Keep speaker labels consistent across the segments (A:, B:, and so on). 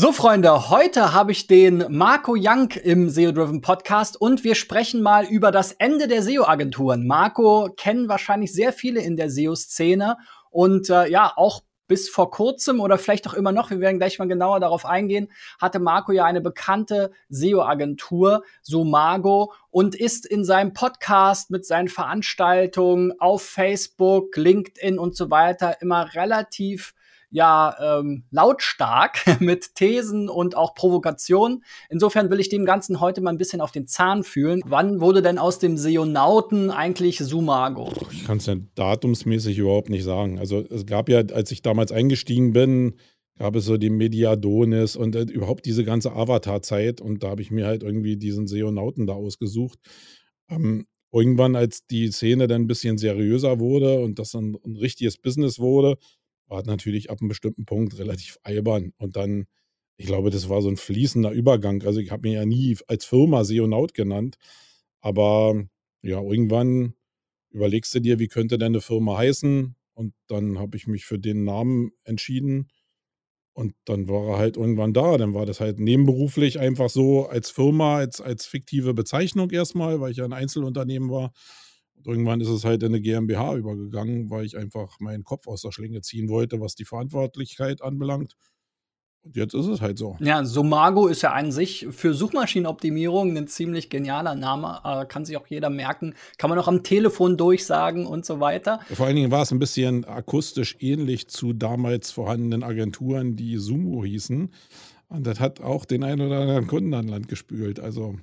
A: So, Freunde, heute habe ich den Marco Young im SEO Driven Podcast und wir sprechen mal über das Ende der SEO-Agenturen. Marco kennen wahrscheinlich sehr viele in der SEO-Szene und äh, ja, auch bis vor kurzem oder vielleicht auch immer noch, wir werden gleich mal genauer darauf eingehen, hatte Marco ja eine bekannte SEO-Agentur, Sumago, und ist in seinem Podcast mit seinen Veranstaltungen auf Facebook, LinkedIn und so weiter immer relativ ja ähm, lautstark mit Thesen und auch Provokationen. Insofern will ich dem Ganzen heute mal ein bisschen auf den Zahn fühlen. Wann wurde denn aus dem Seonauten eigentlich Sumago?
B: Ich kann es ja datumsmäßig überhaupt nicht sagen. Also es gab ja, als ich damals eingestiegen bin, gab es so die Mediadonis und äh, überhaupt diese ganze Avatar-Zeit und da habe ich mir halt irgendwie diesen Seonauten da ausgesucht. Ähm, irgendwann, als die Szene dann ein bisschen seriöser wurde und das dann ein richtiges Business wurde, war natürlich ab einem bestimmten Punkt relativ albern. Und dann, ich glaube, das war so ein fließender Übergang. Also ich habe mir ja nie als Firma Seonaut genannt. Aber ja, irgendwann überlegst du dir, wie könnte deine Firma heißen? Und dann habe ich mich für den Namen entschieden. Und dann war er halt irgendwann da. Dann war das halt nebenberuflich einfach so als Firma, als, als fiktive Bezeichnung erstmal, weil ich ja ein Einzelunternehmen war. Und irgendwann ist es halt in eine GmbH übergegangen, weil ich einfach meinen Kopf aus der Schlinge ziehen wollte, was die Verantwortlichkeit anbelangt. Und jetzt ist es halt so.
A: Ja, Somago ist ja an sich für Suchmaschinenoptimierung ein ziemlich genialer Name. Äh, kann sich auch jeder merken. Kann man auch am Telefon durchsagen und so weiter.
B: Vor allen Dingen war es ein bisschen akustisch ähnlich zu damals vorhandenen Agenturen, die Sumo hießen. Und das hat auch den einen oder anderen Kunden an Land gespült. Also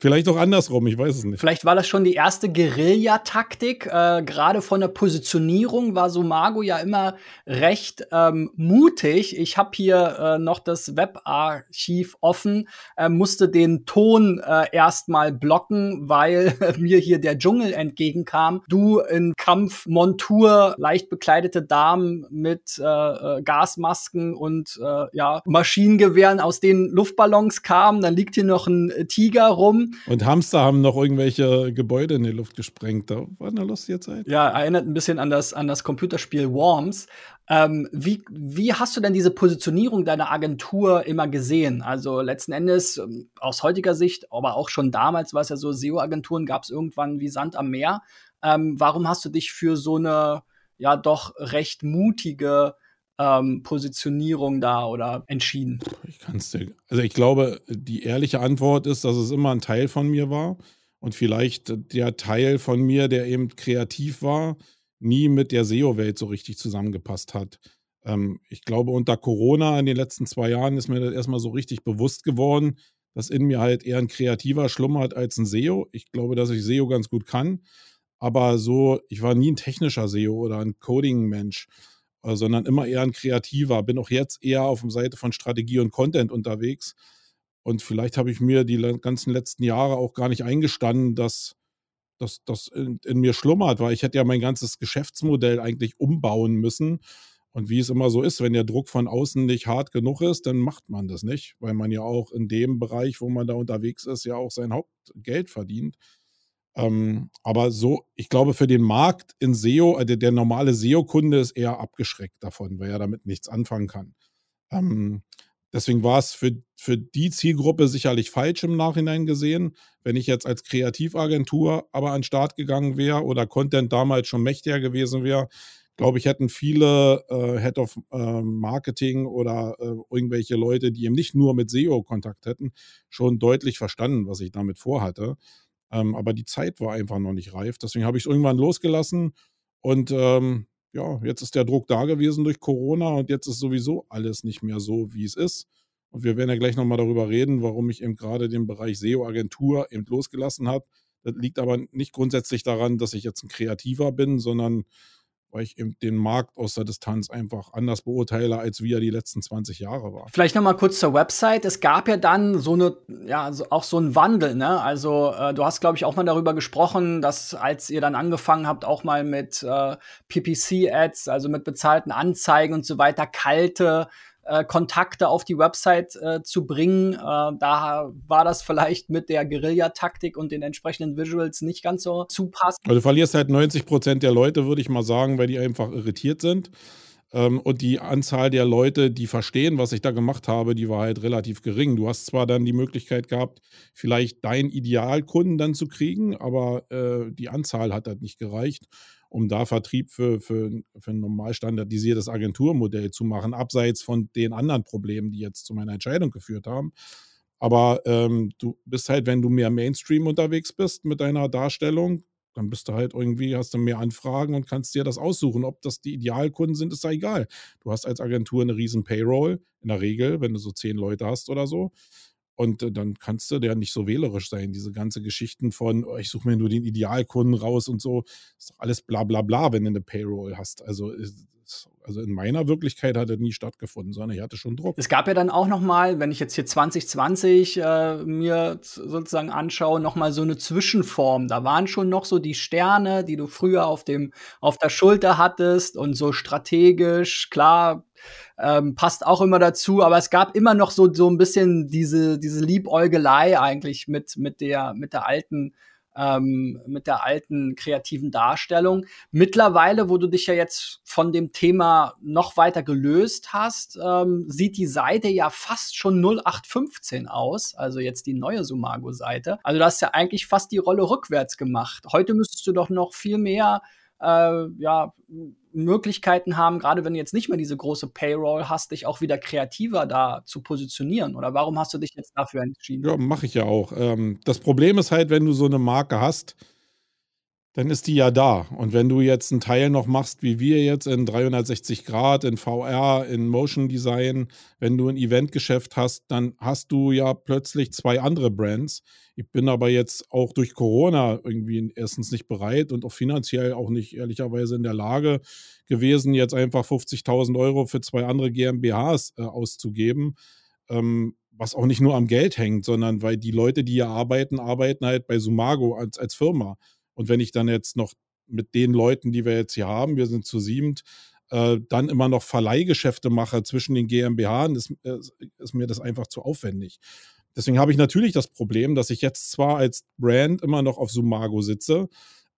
B: Vielleicht auch andersrum, ich weiß es nicht.
A: Vielleicht war das schon die erste Guerillataktik. Äh, Gerade von der Positionierung war Sumago ja immer recht ähm, mutig. Ich habe hier äh, noch das Webarchiv offen, äh, musste den Ton äh, erstmal blocken, weil mir hier der Dschungel entgegenkam. Du in Kampfmontur, leicht bekleidete Damen mit äh, äh Gasmasken und äh, ja, Maschinengewehren, aus denen Luftballons kamen. Dann liegt hier noch ein Tiger rum.
B: Und Hamster haben noch irgendwelche Gebäude in die Luft gesprengt. Da war eine lustige Zeit.
A: Ja, erinnert ein bisschen an das, an das Computerspiel Worms. Ähm, wie, wie hast du denn diese Positionierung deiner Agentur immer gesehen? Also letzten Endes ähm, aus heutiger Sicht, aber auch schon damals war es ja so, SEO-Agenturen gab es irgendwann wie Sand am Meer. Ähm, warum hast du dich für so eine ja doch recht mutige ähm, Positionierung da oder entschieden?
B: Ich kann dir. Also ich glaube, die ehrliche Antwort ist, dass es immer ein Teil von mir war und vielleicht der Teil von mir, der eben kreativ war, nie mit der SEO-Welt so richtig zusammengepasst hat. Ähm, ich glaube, unter Corona in den letzten zwei Jahren ist mir das erstmal so richtig bewusst geworden, dass in mir halt eher ein kreativer schlummert als ein SEO. Ich glaube, dass ich SEO ganz gut kann, aber so, ich war nie ein technischer SEO oder ein Coding-Mensch. Äh, sondern immer eher ein kreativer. Bin auch jetzt eher auf der Seite von Strategie und Content unterwegs. Und vielleicht habe ich mir die ganzen letzten Jahre auch gar nicht eingestanden, dass das in, in, mir schlummert, weil ich hätte ja mein ganzes Geschäftsmodell eigentlich umbauen müssen. Und wie es immer so ist, wenn der Druck von außen nicht hart genug ist, dann macht man das nicht, weil man ja auch in dem Bereich, wo man da unterwegs ist, ja auch sein Hauptgeld verdient. Ähm, aber so, ich glaube, für den Markt in SEO, also der normale SEO-Kunde ist eher abgeschreckt davon, weil er damit nichts anfangen kann. Ähm, deswegen war es für, für die Zielgruppe sicherlich falsch im Nachhinein gesehen. Wenn ich jetzt als Kreativagentur aber an den Start gegangen wäre oder Content damals schon mächtiger gewesen wäre, glaube ich, hätten viele äh, Head of äh, Marketing oder äh, irgendwelche Leute, die eben nicht nur mit SEO Kontakt hätten, schon deutlich verstanden, was ich damit vorhatte. Ähm, aber die Zeit war einfach noch nicht reif. Deswegen habe ich es irgendwann losgelassen. Und ähm, ja, jetzt ist der Druck da gewesen durch Corona und jetzt ist sowieso alles nicht mehr so, wie es ist. Und wir werden ja gleich nochmal darüber reden, warum ich eben gerade den Bereich SEO-Agentur eben losgelassen habe. Das liegt aber nicht grundsätzlich daran, dass ich jetzt ein Kreativer bin, sondern weil ich eben den Markt aus der Distanz einfach anders beurteile, als wie er die letzten 20 Jahre war.
A: Vielleicht noch mal kurz zur Website. Es gab ja dann so eine, ja, auch so einen Wandel, ne? Also äh, du hast, glaube ich, auch mal darüber gesprochen, dass als ihr dann angefangen habt, auch mal mit äh, PPC-Ads, also mit bezahlten Anzeigen und so weiter, kalte äh, Kontakte auf die Website äh, zu bringen. Äh, da war das vielleicht mit der Guerilla-Taktik und den entsprechenden Visuals nicht ganz so zupassend.
B: Also du verlierst halt 90 Prozent der Leute, würde ich mal sagen, weil die einfach irritiert sind. Ähm, und die Anzahl der Leute, die verstehen, was ich da gemacht habe, die war halt relativ gering. Du hast zwar dann die Möglichkeit gehabt, vielleicht deinen Idealkunden dann zu kriegen, aber äh, die Anzahl hat halt nicht gereicht, um da Vertrieb für, für, für ein normal standardisiertes Agenturmodell zu machen, abseits von den anderen Problemen, die jetzt zu meiner Entscheidung geführt haben. Aber ähm, du bist halt, wenn du mehr Mainstream unterwegs bist mit deiner Darstellung, dann bist du halt irgendwie, hast du mehr Anfragen und kannst dir das aussuchen. Ob das die Idealkunden sind, ist da egal. Du hast als Agentur eine riesen Payroll, in der Regel, wenn du so zehn Leute hast oder so. Und äh, dann kannst du ja nicht so wählerisch sein. Diese ganze Geschichten von, oh, ich suche mir nur den Idealkunden raus und so, ist doch alles bla bla bla, wenn du eine Payroll hast. Also also in meiner Wirklichkeit hat er nie stattgefunden, sondern ich hatte schon Druck.
A: Es gab ja dann auch noch mal, wenn ich jetzt hier 2020 äh, mir sozusagen anschaue, noch mal so eine Zwischenform. Da waren schon noch so die Sterne, die du früher auf dem auf der Schulter hattest und so strategisch klar. Ähm, passt auch immer dazu, aber es gab immer noch so so ein bisschen diese diese Liebäugelei eigentlich mit mit der mit der alten ähm, mit der alten kreativen Darstellung. Mittlerweile, wo du dich ja jetzt von dem Thema noch weiter gelöst hast, ähm, sieht die Seite ja fast schon 0815 aus, also jetzt die neue Sumago-Seite. Also du hast ja eigentlich fast die Rolle rückwärts gemacht. Heute müsstest du doch noch viel mehr äh, ja, Möglichkeiten haben, gerade wenn du jetzt nicht mehr diese große Payroll hast, dich auch wieder kreativer da zu positionieren? Oder warum hast du dich jetzt dafür entschieden?
B: Ja, mache ich ja auch. Ähm, das Problem ist halt, wenn du so eine Marke hast, dann ist die ja da. Und wenn du jetzt einen Teil noch machst, wie wir jetzt in 360 Grad, in VR, in Motion Design, wenn du ein Eventgeschäft hast, dann hast du ja plötzlich zwei andere Brands. Ich bin aber jetzt auch durch Corona irgendwie erstens nicht bereit und auch finanziell auch nicht ehrlicherweise in der Lage gewesen, jetzt einfach 50.000 Euro für zwei andere GmbHs äh, auszugeben. Ähm, was auch nicht nur am Geld hängt, sondern weil die Leute, die hier arbeiten, arbeiten halt bei Sumago als, als Firma. Und wenn ich dann jetzt noch mit den Leuten, die wir jetzt hier haben, wir sind zu siebend, äh, dann immer noch Verleihgeschäfte mache zwischen den GmbH, ist, äh, ist mir das einfach zu aufwendig. Deswegen habe ich natürlich das Problem, dass ich jetzt zwar als Brand immer noch auf Sumago sitze,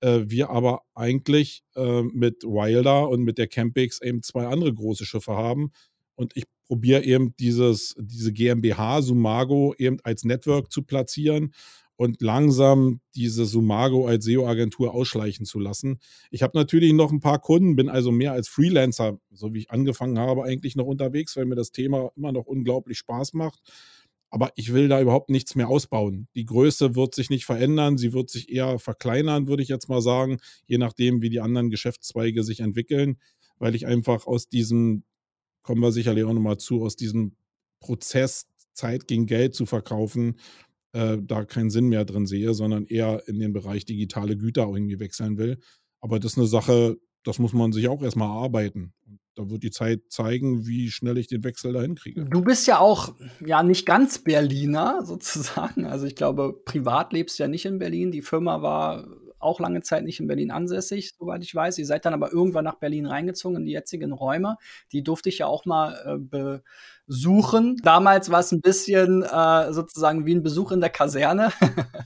B: äh, wir aber eigentlich äh, mit Wilder und mit der Campix eben zwei andere große Schiffe haben. Und ich probiere eben dieses, diese GmbH Sumago eben als Network zu platzieren und langsam diese Sumago als SEO-Agentur ausschleichen zu lassen. Ich habe natürlich noch ein paar Kunden, bin also mehr als Freelancer, so wie ich angefangen habe, eigentlich noch unterwegs, weil mir das Thema immer noch unglaublich Spaß macht. Aber ich will da überhaupt nichts mehr ausbauen. Die Größe wird sich nicht verändern, sie wird sich eher verkleinern, würde ich jetzt mal sagen, je nachdem, wie die anderen Geschäftszweige sich entwickeln, weil ich einfach aus diesem, kommen wir sicherlich auch nochmal zu, aus diesem Prozess Zeit gegen Geld zu verkaufen, äh, da keinen Sinn mehr drin sehe, sondern eher in den Bereich digitale Güter irgendwie wechseln will. Aber das ist eine Sache, das muss man sich auch erstmal erarbeiten. da wird die Zeit zeigen, wie schnell ich den Wechsel dahin kriege.
A: Du bist ja auch ja nicht ganz Berliner sozusagen. Also ich glaube, privat lebst du ja nicht in Berlin. Die Firma war auch lange Zeit nicht in Berlin ansässig, soweit ich weiß. Ihr seid dann aber irgendwann nach Berlin reingezogen in die jetzigen Räume. Die durfte ich ja auch mal äh, besuchen. Damals war es ein bisschen äh, sozusagen wie ein Besuch in der Kaserne.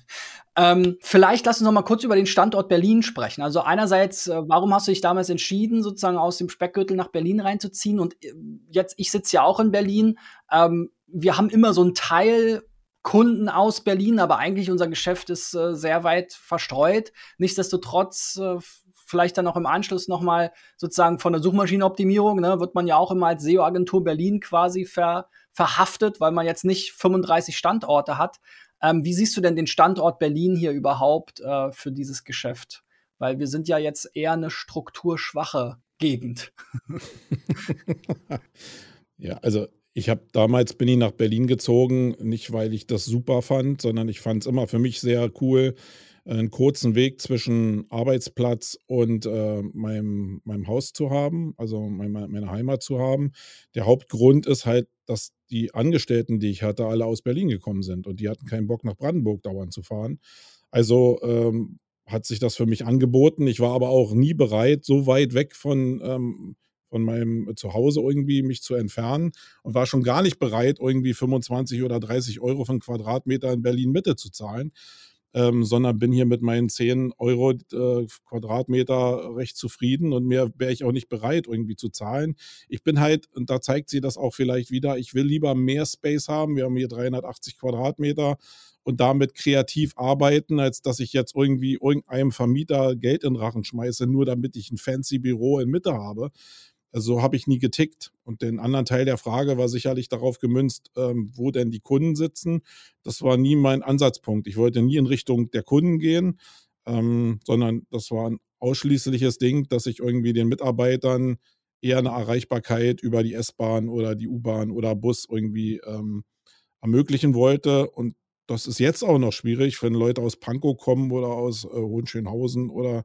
A: ähm, vielleicht lass uns noch mal kurz über den Standort Berlin sprechen. Also einerseits, äh, warum hast du dich damals entschieden, sozusagen aus dem Speckgürtel nach Berlin reinzuziehen? Und äh, jetzt, ich sitze ja auch in Berlin. Ähm, wir haben immer so einen Teil Kunden aus Berlin, aber eigentlich unser Geschäft ist äh, sehr weit verstreut. Nichtsdestotrotz äh, vielleicht dann auch im Anschluss nochmal sozusagen von der Suchmaschinenoptimierung, ne, wird man ja auch immer als SEO-Agentur Berlin quasi ver, verhaftet, weil man jetzt nicht 35 Standorte hat. Ähm, wie siehst du denn den Standort Berlin hier überhaupt äh, für dieses Geschäft? Weil wir sind ja jetzt eher eine strukturschwache Gegend.
B: ja, also ich habe damals bin ich nach Berlin gezogen, nicht weil ich das super fand, sondern ich fand es immer für mich sehr cool, einen kurzen Weg zwischen Arbeitsplatz und äh, meinem, meinem Haus zu haben, also meine, meine Heimat zu haben. Der Hauptgrund ist halt, dass die Angestellten, die ich hatte, alle aus Berlin gekommen sind und die hatten keinen Bock nach Brandenburg dauernd zu fahren. Also ähm, hat sich das für mich angeboten. Ich war aber auch nie bereit, so weit weg von ähm, von meinem Zuhause irgendwie mich zu entfernen und war schon gar nicht bereit, irgendwie 25 oder 30 Euro einen Quadratmeter in Berlin Mitte zu zahlen. ähm, sondern bin hier mit meinen 10 Euro äh, Quadratmeter recht zufrieden und mehr wäre ich auch nicht bereit, irgendwie zu zahlen. Ich bin halt, und da zeigt sie das auch vielleicht wieder, ich will lieber mehr Space haben. Wir haben hier 380 Quadratmeter und damit kreativ arbeiten, als dass ich jetzt irgendwie irgendeinem Vermieter Geld in den Rachen schmeiße, nur damit ich ein fancy Büro in Mitte habe. Also so habe ich nie getickt. Und den anderen Teil der Frage war sicherlich darauf gemünzt, ähm, wo denn die Kunden sitzen. Das war nie mein Ansatzpunkt. Ich wollte nie in Richtung der Kunden gehen, ähm, sondern das war ein ausschließliches Ding, dass ich irgendwie den Mitarbeitern eher eine Erreichbarkeit über die S-Bahn oder die U-Bahn oder Bus irgendwie ähm, ermöglichen wollte. Und das ist jetzt auch noch schwierig, wenn Leute aus Pankow kommen oder aus äh, Hohenschönhausen oder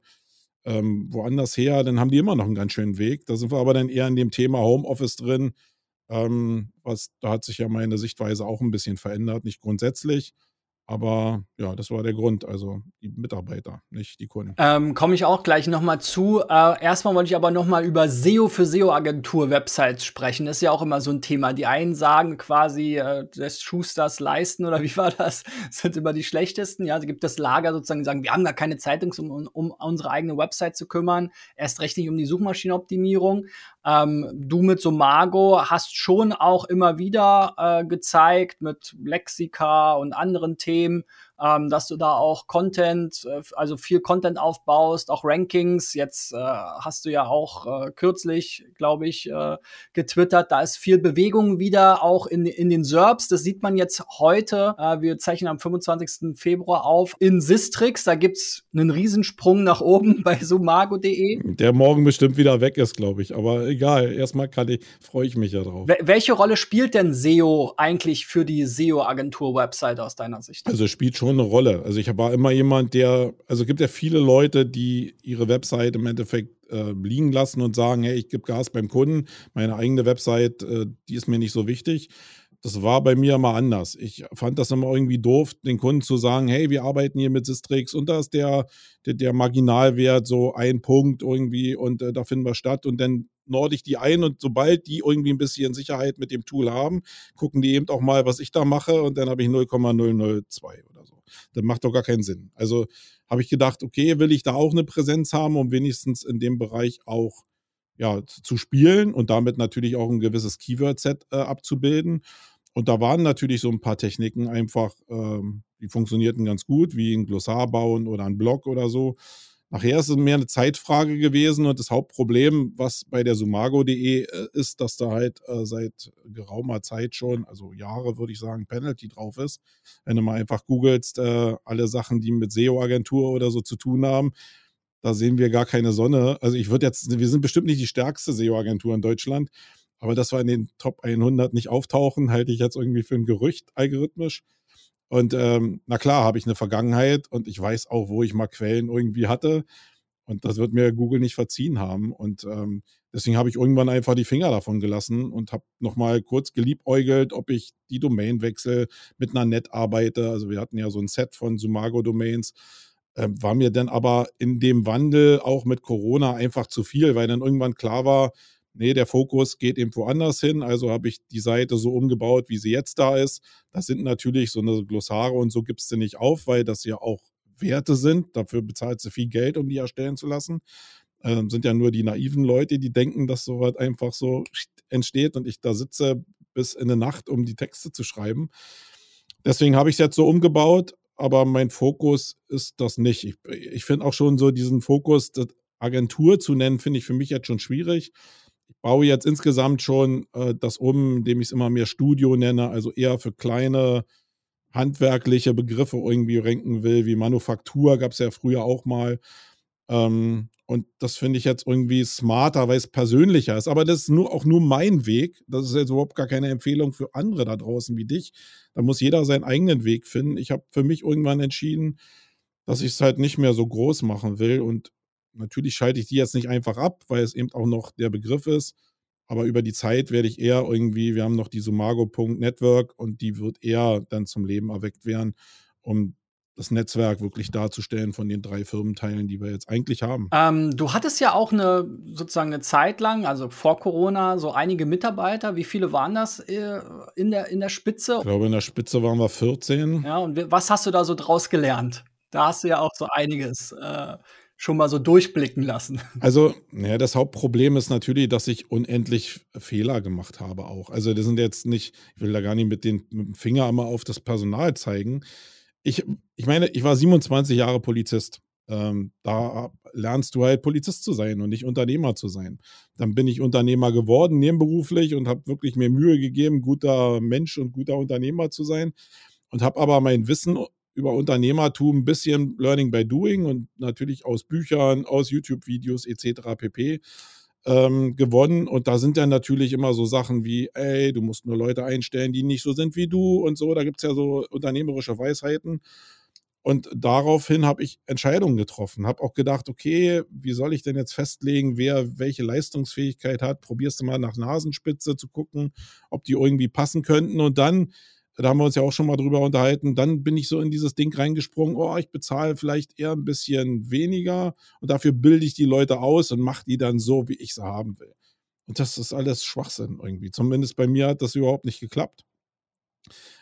B: ähm, woanders her, dann haben die immer noch einen ganz schönen Weg. Da sind wir aber dann eher in dem Thema Homeoffice drin. Ähm, was, da hat sich ja meine Sichtweise auch ein bisschen verändert, nicht grundsätzlich, aber ja, das war der Grund. Also die Mitarbeiter, nicht die Kunden.
A: Ähm, Komme ich auch gleich nochmal zu. Äh, erstmal wollte ich aber nochmal über SEO für SEO-Agentur-Websites sprechen. Das ist ja auch immer so ein Thema. Die einen sagen quasi, äh, des Schusters leisten oder wie war das? sind immer die schlechtesten. Ja, also gibt das Lager sozusagen, die sagen, wir haben gar keine Zeit, um, um unsere eigene Website zu kümmern. Erst recht nicht um die Suchmaschinenoptimierung. Ähm, du mit Somago hast schon auch immer wieder äh, gezeigt mit Lexika und anderen Themen, Problem ähm, dass du da auch Content, äh, also viel Content aufbaust, auch Rankings. Jetzt äh, hast du ja auch äh, kürzlich, glaube ich, äh, getwittert, da ist viel Bewegung wieder auch in, in den SERPs. Das sieht man jetzt heute. Äh, wir zeichnen am 25. Februar auf in Sistrix. Da gibt's einen Riesensprung nach oben bei sumago.de.
B: Der morgen bestimmt wieder weg ist, glaube ich. Aber egal, erstmal kann ich, freue ich mich ja drauf.
A: welche Rolle spielt denn SEO eigentlich für die SEO-Agentur-Website aus deiner Sicht?
B: Also spielt schon eine Rolle. Also ich war immer jemand, der, also gibt ja viele Leute, die ihre Website im Endeffekt äh, liegen lassen und sagen, hey, ich gebe Gas beim Kunden, meine eigene Website, äh, die ist mir nicht so wichtig. Das war bei mir immer anders. Ich fand das immer irgendwie doof, den Kunden zu sagen, hey, wir arbeiten hier mit Sistrix und da ist der, der, der Marginalwert so ein Punkt irgendwie und äh, da finden wir statt und dann norde ich die ein und sobald die irgendwie ein bisschen Sicherheit mit dem Tool haben, gucken die eben auch mal, was ich da mache und dann habe ich 0,002 oder so. Das macht doch gar keinen Sinn. Also habe ich gedacht, okay, will ich da auch eine Präsenz haben, um wenigstens in dem Bereich auch ja, zu spielen und damit natürlich auch ein gewisses Keyword-Set äh, abzubilden. Und da waren natürlich so ein paar Techniken einfach, ähm, die funktionierten ganz gut, wie ein Glossar bauen oder ein Blog oder so. Nachher ist es mehr eine Zeitfrage gewesen und das Hauptproblem, was bei der sumago.de äh, ist, dass da halt äh, seit geraumer Zeit schon, also Jahre würde ich sagen, Penalty drauf ist. Wenn du mal einfach googelst, äh, alle Sachen, die mit SEO-Agentur oder so zu tun haben, da sehen wir gar keine Sonne. Also ich würde jetzt, wir sind bestimmt nicht die stärkste SEO-Agentur in Deutschland, aber dass wir in den Top 100 nicht auftauchen, halte ich jetzt irgendwie für ein Gerücht algorithmisch. Und ähm, na klar, habe ich eine Vergangenheit und ich weiß auch, wo ich mal Quellen irgendwie hatte. Und das wird mir Google nicht verziehen haben. Und ähm, deswegen habe ich irgendwann einfach die Finger davon gelassen und habe nochmal kurz geliebäugelt, ob ich die Domain wechsle, mit einer Net arbeite. Also wir hatten ja so ein Set von Sumago-Domains. Ähm, war mir dann aber in dem Wandel auch mit Corona einfach zu viel, weil dann irgendwann klar war, nee, der Fokus geht eben woanders hin. Also habe ich die Seite so umgebaut, wie sie jetzt da ist. Das sind natürlich so eine Glossare und so gibst du nicht auf, weil das ja auch Werte sind. Dafür bezahlt sie viel Geld, um die erstellen zu lassen. Ähm, sind ja nur die naiven Leute, die denken, dass sowas einfach so entsteht und ich da sitze bis in der Nacht, um die Texte zu schreiben. Deswegen habe ich es jetzt so umgebaut, aber mein Fokus ist das nicht. Ich, ich finde auch schon so diesen Fokus, Agentur zu nennen, finde ich für mich jetzt schon schwierig baue jetzt insgesamt schon äh, das um, indem ich es immer mehr Studio nenne, also eher für kleine handwerkliche Begriffe irgendwie ranken will, wie Manufaktur gab es ja früher auch mal. Ähm, und das finde ich jetzt irgendwie smarter, weil es persönlicher ist. Aber das ist nur, auch nur mein Weg. Das ist jetzt überhaupt gar keine Empfehlung für andere da draußen wie dich. Da muss jeder seinen eigenen Weg finden. Ich habe für mich irgendwann entschieden, dass ich es halt nicht mehr so groß machen will und Natürlich schalte ich die jetzt nicht einfach ab, weil es eben auch noch der Begriff ist. Aber über die Zeit werde ich eher irgendwie, wir haben noch die Sumago.network und die wird eher dann zum Leben erweckt werden, um das Netzwerk wirklich darzustellen von den drei Firmenteilen, die wir jetzt eigentlich haben.
A: Ähm, du hattest ja auch eine sozusagen eine Zeit lang, also vor Corona, so einige Mitarbeiter. Wie viele waren das äh, in, der, in der Spitze?
B: Ich glaube, in der Spitze waren wir 14.
A: Ja, und was hast du da so draus gelernt? Da hast du ja auch so einiges äh, schon mal so durchblicken lassen.
B: Also, ja, das Hauptproblem ist natürlich, dass ich unendlich Fehler gemacht habe auch. Also, das sind jetzt nicht ich will da gar nicht mit, den, mit dem Finger immer auf das Personal zeigen. Ich, ich meine, ich war 27 Jahre Polizist. Ähm, da lernst du halt Polizist zu sein und nicht Unternehmer zu sein. Dann bin ich Unternehmer geworden, nebenberuflich und habe wirklich mir Mühe gegeben, guter Mensch und guter Unternehmer zu sein und habe aber mein Wissen über Unternehmertum ein bisschen Learning by Doing und natürlich aus Büchern, aus YouTube-Videos etc. pp. Ähm, gewonnen. Und da sind dann natürlich immer so Sachen wie, ey, du musst nur Leute einstellen, die nicht so sind wie du und so. Da gibt es ja so unternehmerische Weisheiten. Und daraufhin habe ich Entscheidungen getroffen, habe auch gedacht, okay, wie soll ich denn jetzt festlegen, wer welche Leistungsfähigkeit hat? Probierst du mal nach Nasenspitze zu gucken, ob die irgendwie passen könnten. Und dann da haben wir uns ja auch schon mal drüber unterhalten, dann bin ich so in dieses Ding reingesprungen, oh, ich bezahle vielleicht eher ein bisschen weniger und dafür bilde ich die Leute aus und mache die dann so, wie ich sie haben will. Und das ist alles Schwachsinn irgendwie. Zumindest bei mir hat das überhaupt nicht geklappt.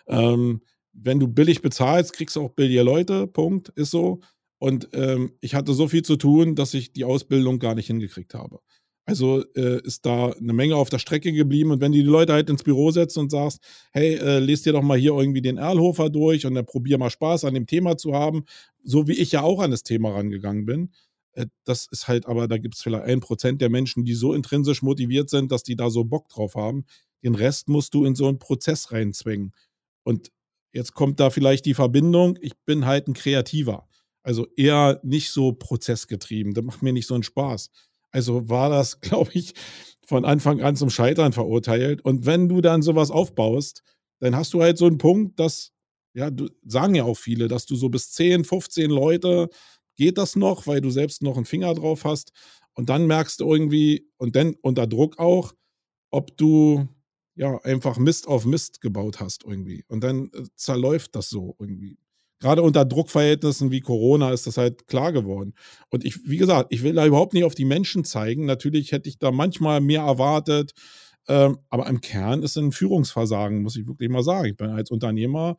B: Ähm, wenn du billig bezahlst, kriegst du auch billige Leute, Punkt, ist so. Und ähm, ich hatte so viel zu tun, dass ich die Ausbildung gar nicht hingekriegt habe. Also äh, ist da eine Menge auf der Strecke geblieben. Und wenn du die Leute halt ins Büro setzt und sagst, hey, äh, lest dir doch mal hier irgendwie den Erlhofer durch und dann probier mal Spaß an dem Thema zu haben, so wie ich ja auch an das Thema rangegangen bin. Äh, das ist halt, aber da gibt es vielleicht ein Prozent der Menschen, die so intrinsisch motiviert sind, dass die da so Bock drauf haben. Den Rest musst du in so einen Prozess reinzwingen. Und jetzt kommt da vielleicht die Verbindung, ich bin halt ein Kreativer. Also eher nicht so prozessgetrieben. Das macht mir nicht so einen Spaß. Also war das, glaube ich, von Anfang an zum Scheitern verurteilt. Und wenn du dann sowas aufbaust, dann hast du halt so einen Punkt, dass, ja, du, sagen ja auch viele, dass du so bis 10, 15 Leute geht das noch, weil du selbst noch einen Finger drauf hast. Und dann merkst du irgendwie, und dann unter Druck auch, ob du ja einfach Mist auf Mist gebaut hast irgendwie. Und dann äh, zerläuft das so irgendwie gerade unter Druckverhältnissen wie Corona ist das halt klar geworden. Und ich, wie gesagt, ich will da überhaupt nicht auf die Menschen zeigen. Natürlich hätte ich da manchmal mehr erwartet. Ähm, aber im Kern ist ein Führungsversagen, muss ich wirklich mal sagen. Ich bin als Unternehmer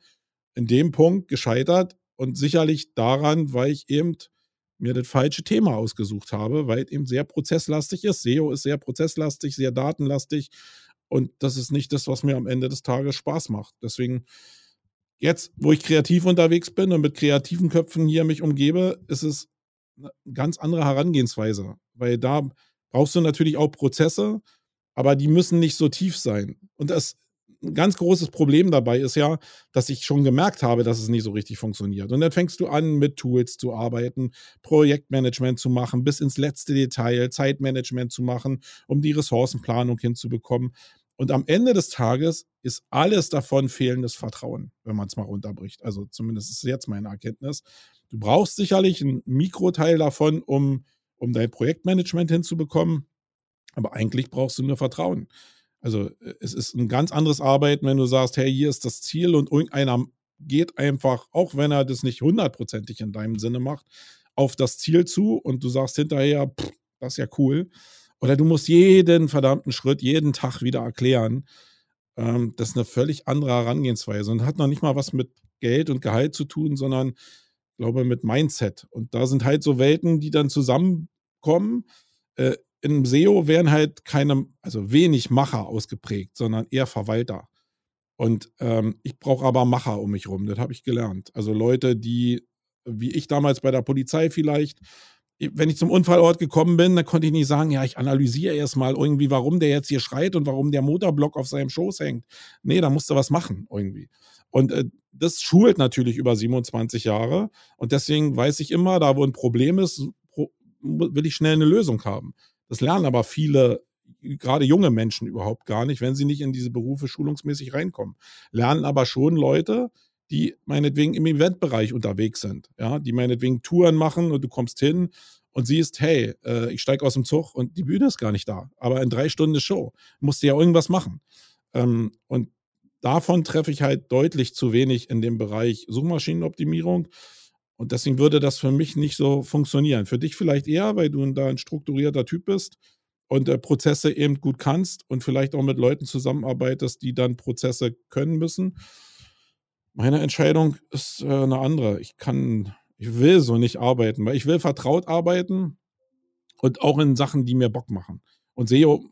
B: in dem Punkt gescheitert und sicherlich daran, weil ich eben mir das falsche Thema ausgesucht habe, weil es eben sehr prozesslastig ist. SEO ist sehr prozesslastig, sehr datenlastig und das ist nicht das, was mir am Ende des Tages Spaß macht. Deswegen Jetzt, wo ich kreativ unterwegs bin und mit kreativen Köpfen hier mich umgebe, ist es eine ganz andere Herangehensweise, weil da brauchst du natürlich auch Prozesse, aber die müssen nicht so tief sein. Und das ein ganz großes Problem dabei ist ja, dass ich schon gemerkt habe, dass es nicht so richtig funktioniert. Und dann fängst du an, mit Tools zu arbeiten, Projektmanagement zu machen, bis ins letzte Detail, Zeitmanagement zu machen, um die Ressourcenplanung hinzubekommen. Und am Ende des Tages ist alles davon fehlendes Vertrauen, wenn man es mal runterbricht. Also zumindest ist jetzt meine Erkenntnis. Du brauchst sicherlich einen Mikroteil davon, um, um dein Projektmanagement hinzubekommen. Aber eigentlich brauchst du nur Vertrauen. Also äh, es ist ein ganz anderes Arbeiten, wenn du sagst, hey, hier ist das Ziel und irgendeiner geht einfach, auch wenn er das nicht hundertprozentig in deinem Sinne macht, auf das Ziel zu und du sagst hinterher, pff, das ist ja cool. Oder du musst jeden verdammten Schritt jeden Tag wieder erklären. Ähm, das ist eine völlig andere Herangehensweise und hat noch nicht mal was mit Geld und Gehalt zu tun, sondern, glaube mit Mindset. Und da sind halt so Welten, die dann zusammenkommen. Äh, Im SEO werden halt keine, also wenig Macher ausgeprägt, sondern eher Verwalter. Und ähm, ich brauche aber Macher um mich rum, das habe ich gelernt. Also Leute, die, wie ich damals bei der Polizei vielleicht, wenn ich zum Unfallort gekommen bin, dann konnte ich nicht sagen, ja, ich analysiere erstmal irgendwie, warum der jetzt hier schreit und warum der Motorblock auf seinem Schoß hängt. Nee, da musste was machen irgendwie. Und äh, das schult natürlich über 27 Jahre. Und deswegen weiß ich immer, da wo ein Problem ist, will ich schnell eine Lösung haben. Das lernen aber viele, gerade junge Menschen überhaupt gar nicht, wenn sie nicht in diese Berufe schulungsmäßig reinkommen. Lernen aber schon Leute, die meinetwegen im Eventbereich unterwegs sind, ja, die meinetwegen Touren machen und du kommst hin und siehst, hey, äh, ich steige aus dem Zug und die Bühne ist gar nicht da, aber in drei Stunden Show musst du ja irgendwas machen. Ähm, und davon treffe ich halt deutlich zu wenig in dem Bereich Suchmaschinenoptimierung. Und deswegen würde das für mich nicht so funktionieren. Für dich vielleicht eher, weil du da ein strukturierter Typ bist und äh, Prozesse eben gut kannst und vielleicht auch mit Leuten zusammenarbeitest, die dann Prozesse können müssen. Meine Entscheidung ist äh, eine andere. Ich kann Ich will so nicht arbeiten, weil ich will vertraut arbeiten und auch in Sachen, die mir Bock machen. Und SEO,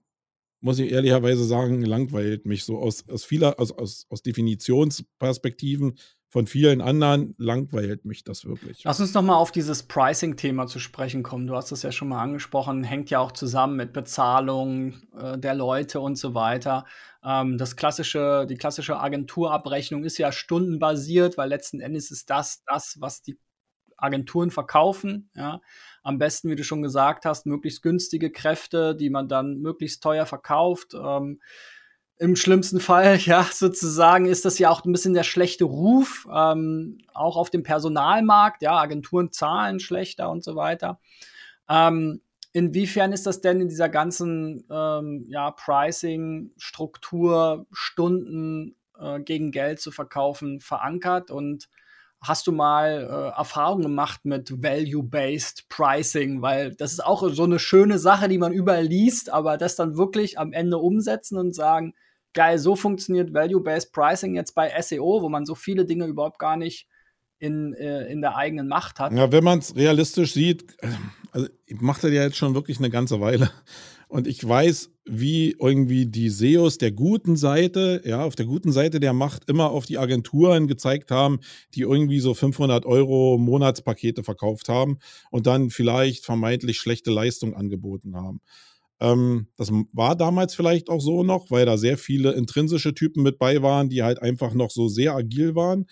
B: muss ich ehrlicherweise sagen, langweilt mich so aus, aus vieler, aus, aus, aus Definitionsperspektiven von vielen anderen langweilt mich das wirklich.
A: Lass uns noch mal auf dieses Pricing-Thema zu sprechen kommen. Du hast es ja schon mal angesprochen, hängt ja auch zusammen mit Bezahlung äh, der Leute und so weiter. Ähm, das klassische, die klassische Agenturabrechnung ist ja stundenbasiert, weil letzten Endes ist das das, was die Agenturen verkaufen. Ja. Am besten, wie du schon gesagt hast, möglichst günstige Kräfte, die man dann möglichst teuer verkauft. Ähm, Im schlimmsten Fall, ja, sozusagen, ist das ja auch ein bisschen der schlechte Ruf, ähm, auch auf dem Personalmarkt. Ja, Agenturen zahlen schlechter und so weiter. Ähm, inwiefern ist das denn in dieser ganzen ähm, ja, Pricing-Struktur, Stunden äh, gegen Geld zu verkaufen, verankert? Und Hast du mal äh, Erfahrungen gemacht mit Value-Based Pricing? Weil das ist auch so eine schöne Sache, die man überall liest, aber das dann wirklich am Ende umsetzen und sagen, geil, so funktioniert Value-Based Pricing jetzt bei SEO, wo man so viele Dinge überhaupt gar nicht in, äh, in der eigenen Macht hat.
B: Ja, wenn man es realistisch sieht, also ich mache das ja jetzt schon wirklich eine ganze Weile. Und ich weiß, wie irgendwie die SEOs der guten Seite, ja, auf der guten Seite der Macht immer auf die Agenturen gezeigt haben, die irgendwie so 500 Euro Monatspakete verkauft haben und dann vielleicht vermeintlich schlechte Leistung angeboten haben. Ähm, das war damals vielleicht auch so noch, weil da sehr viele intrinsische Typen mit bei waren, die halt einfach noch so sehr agil waren.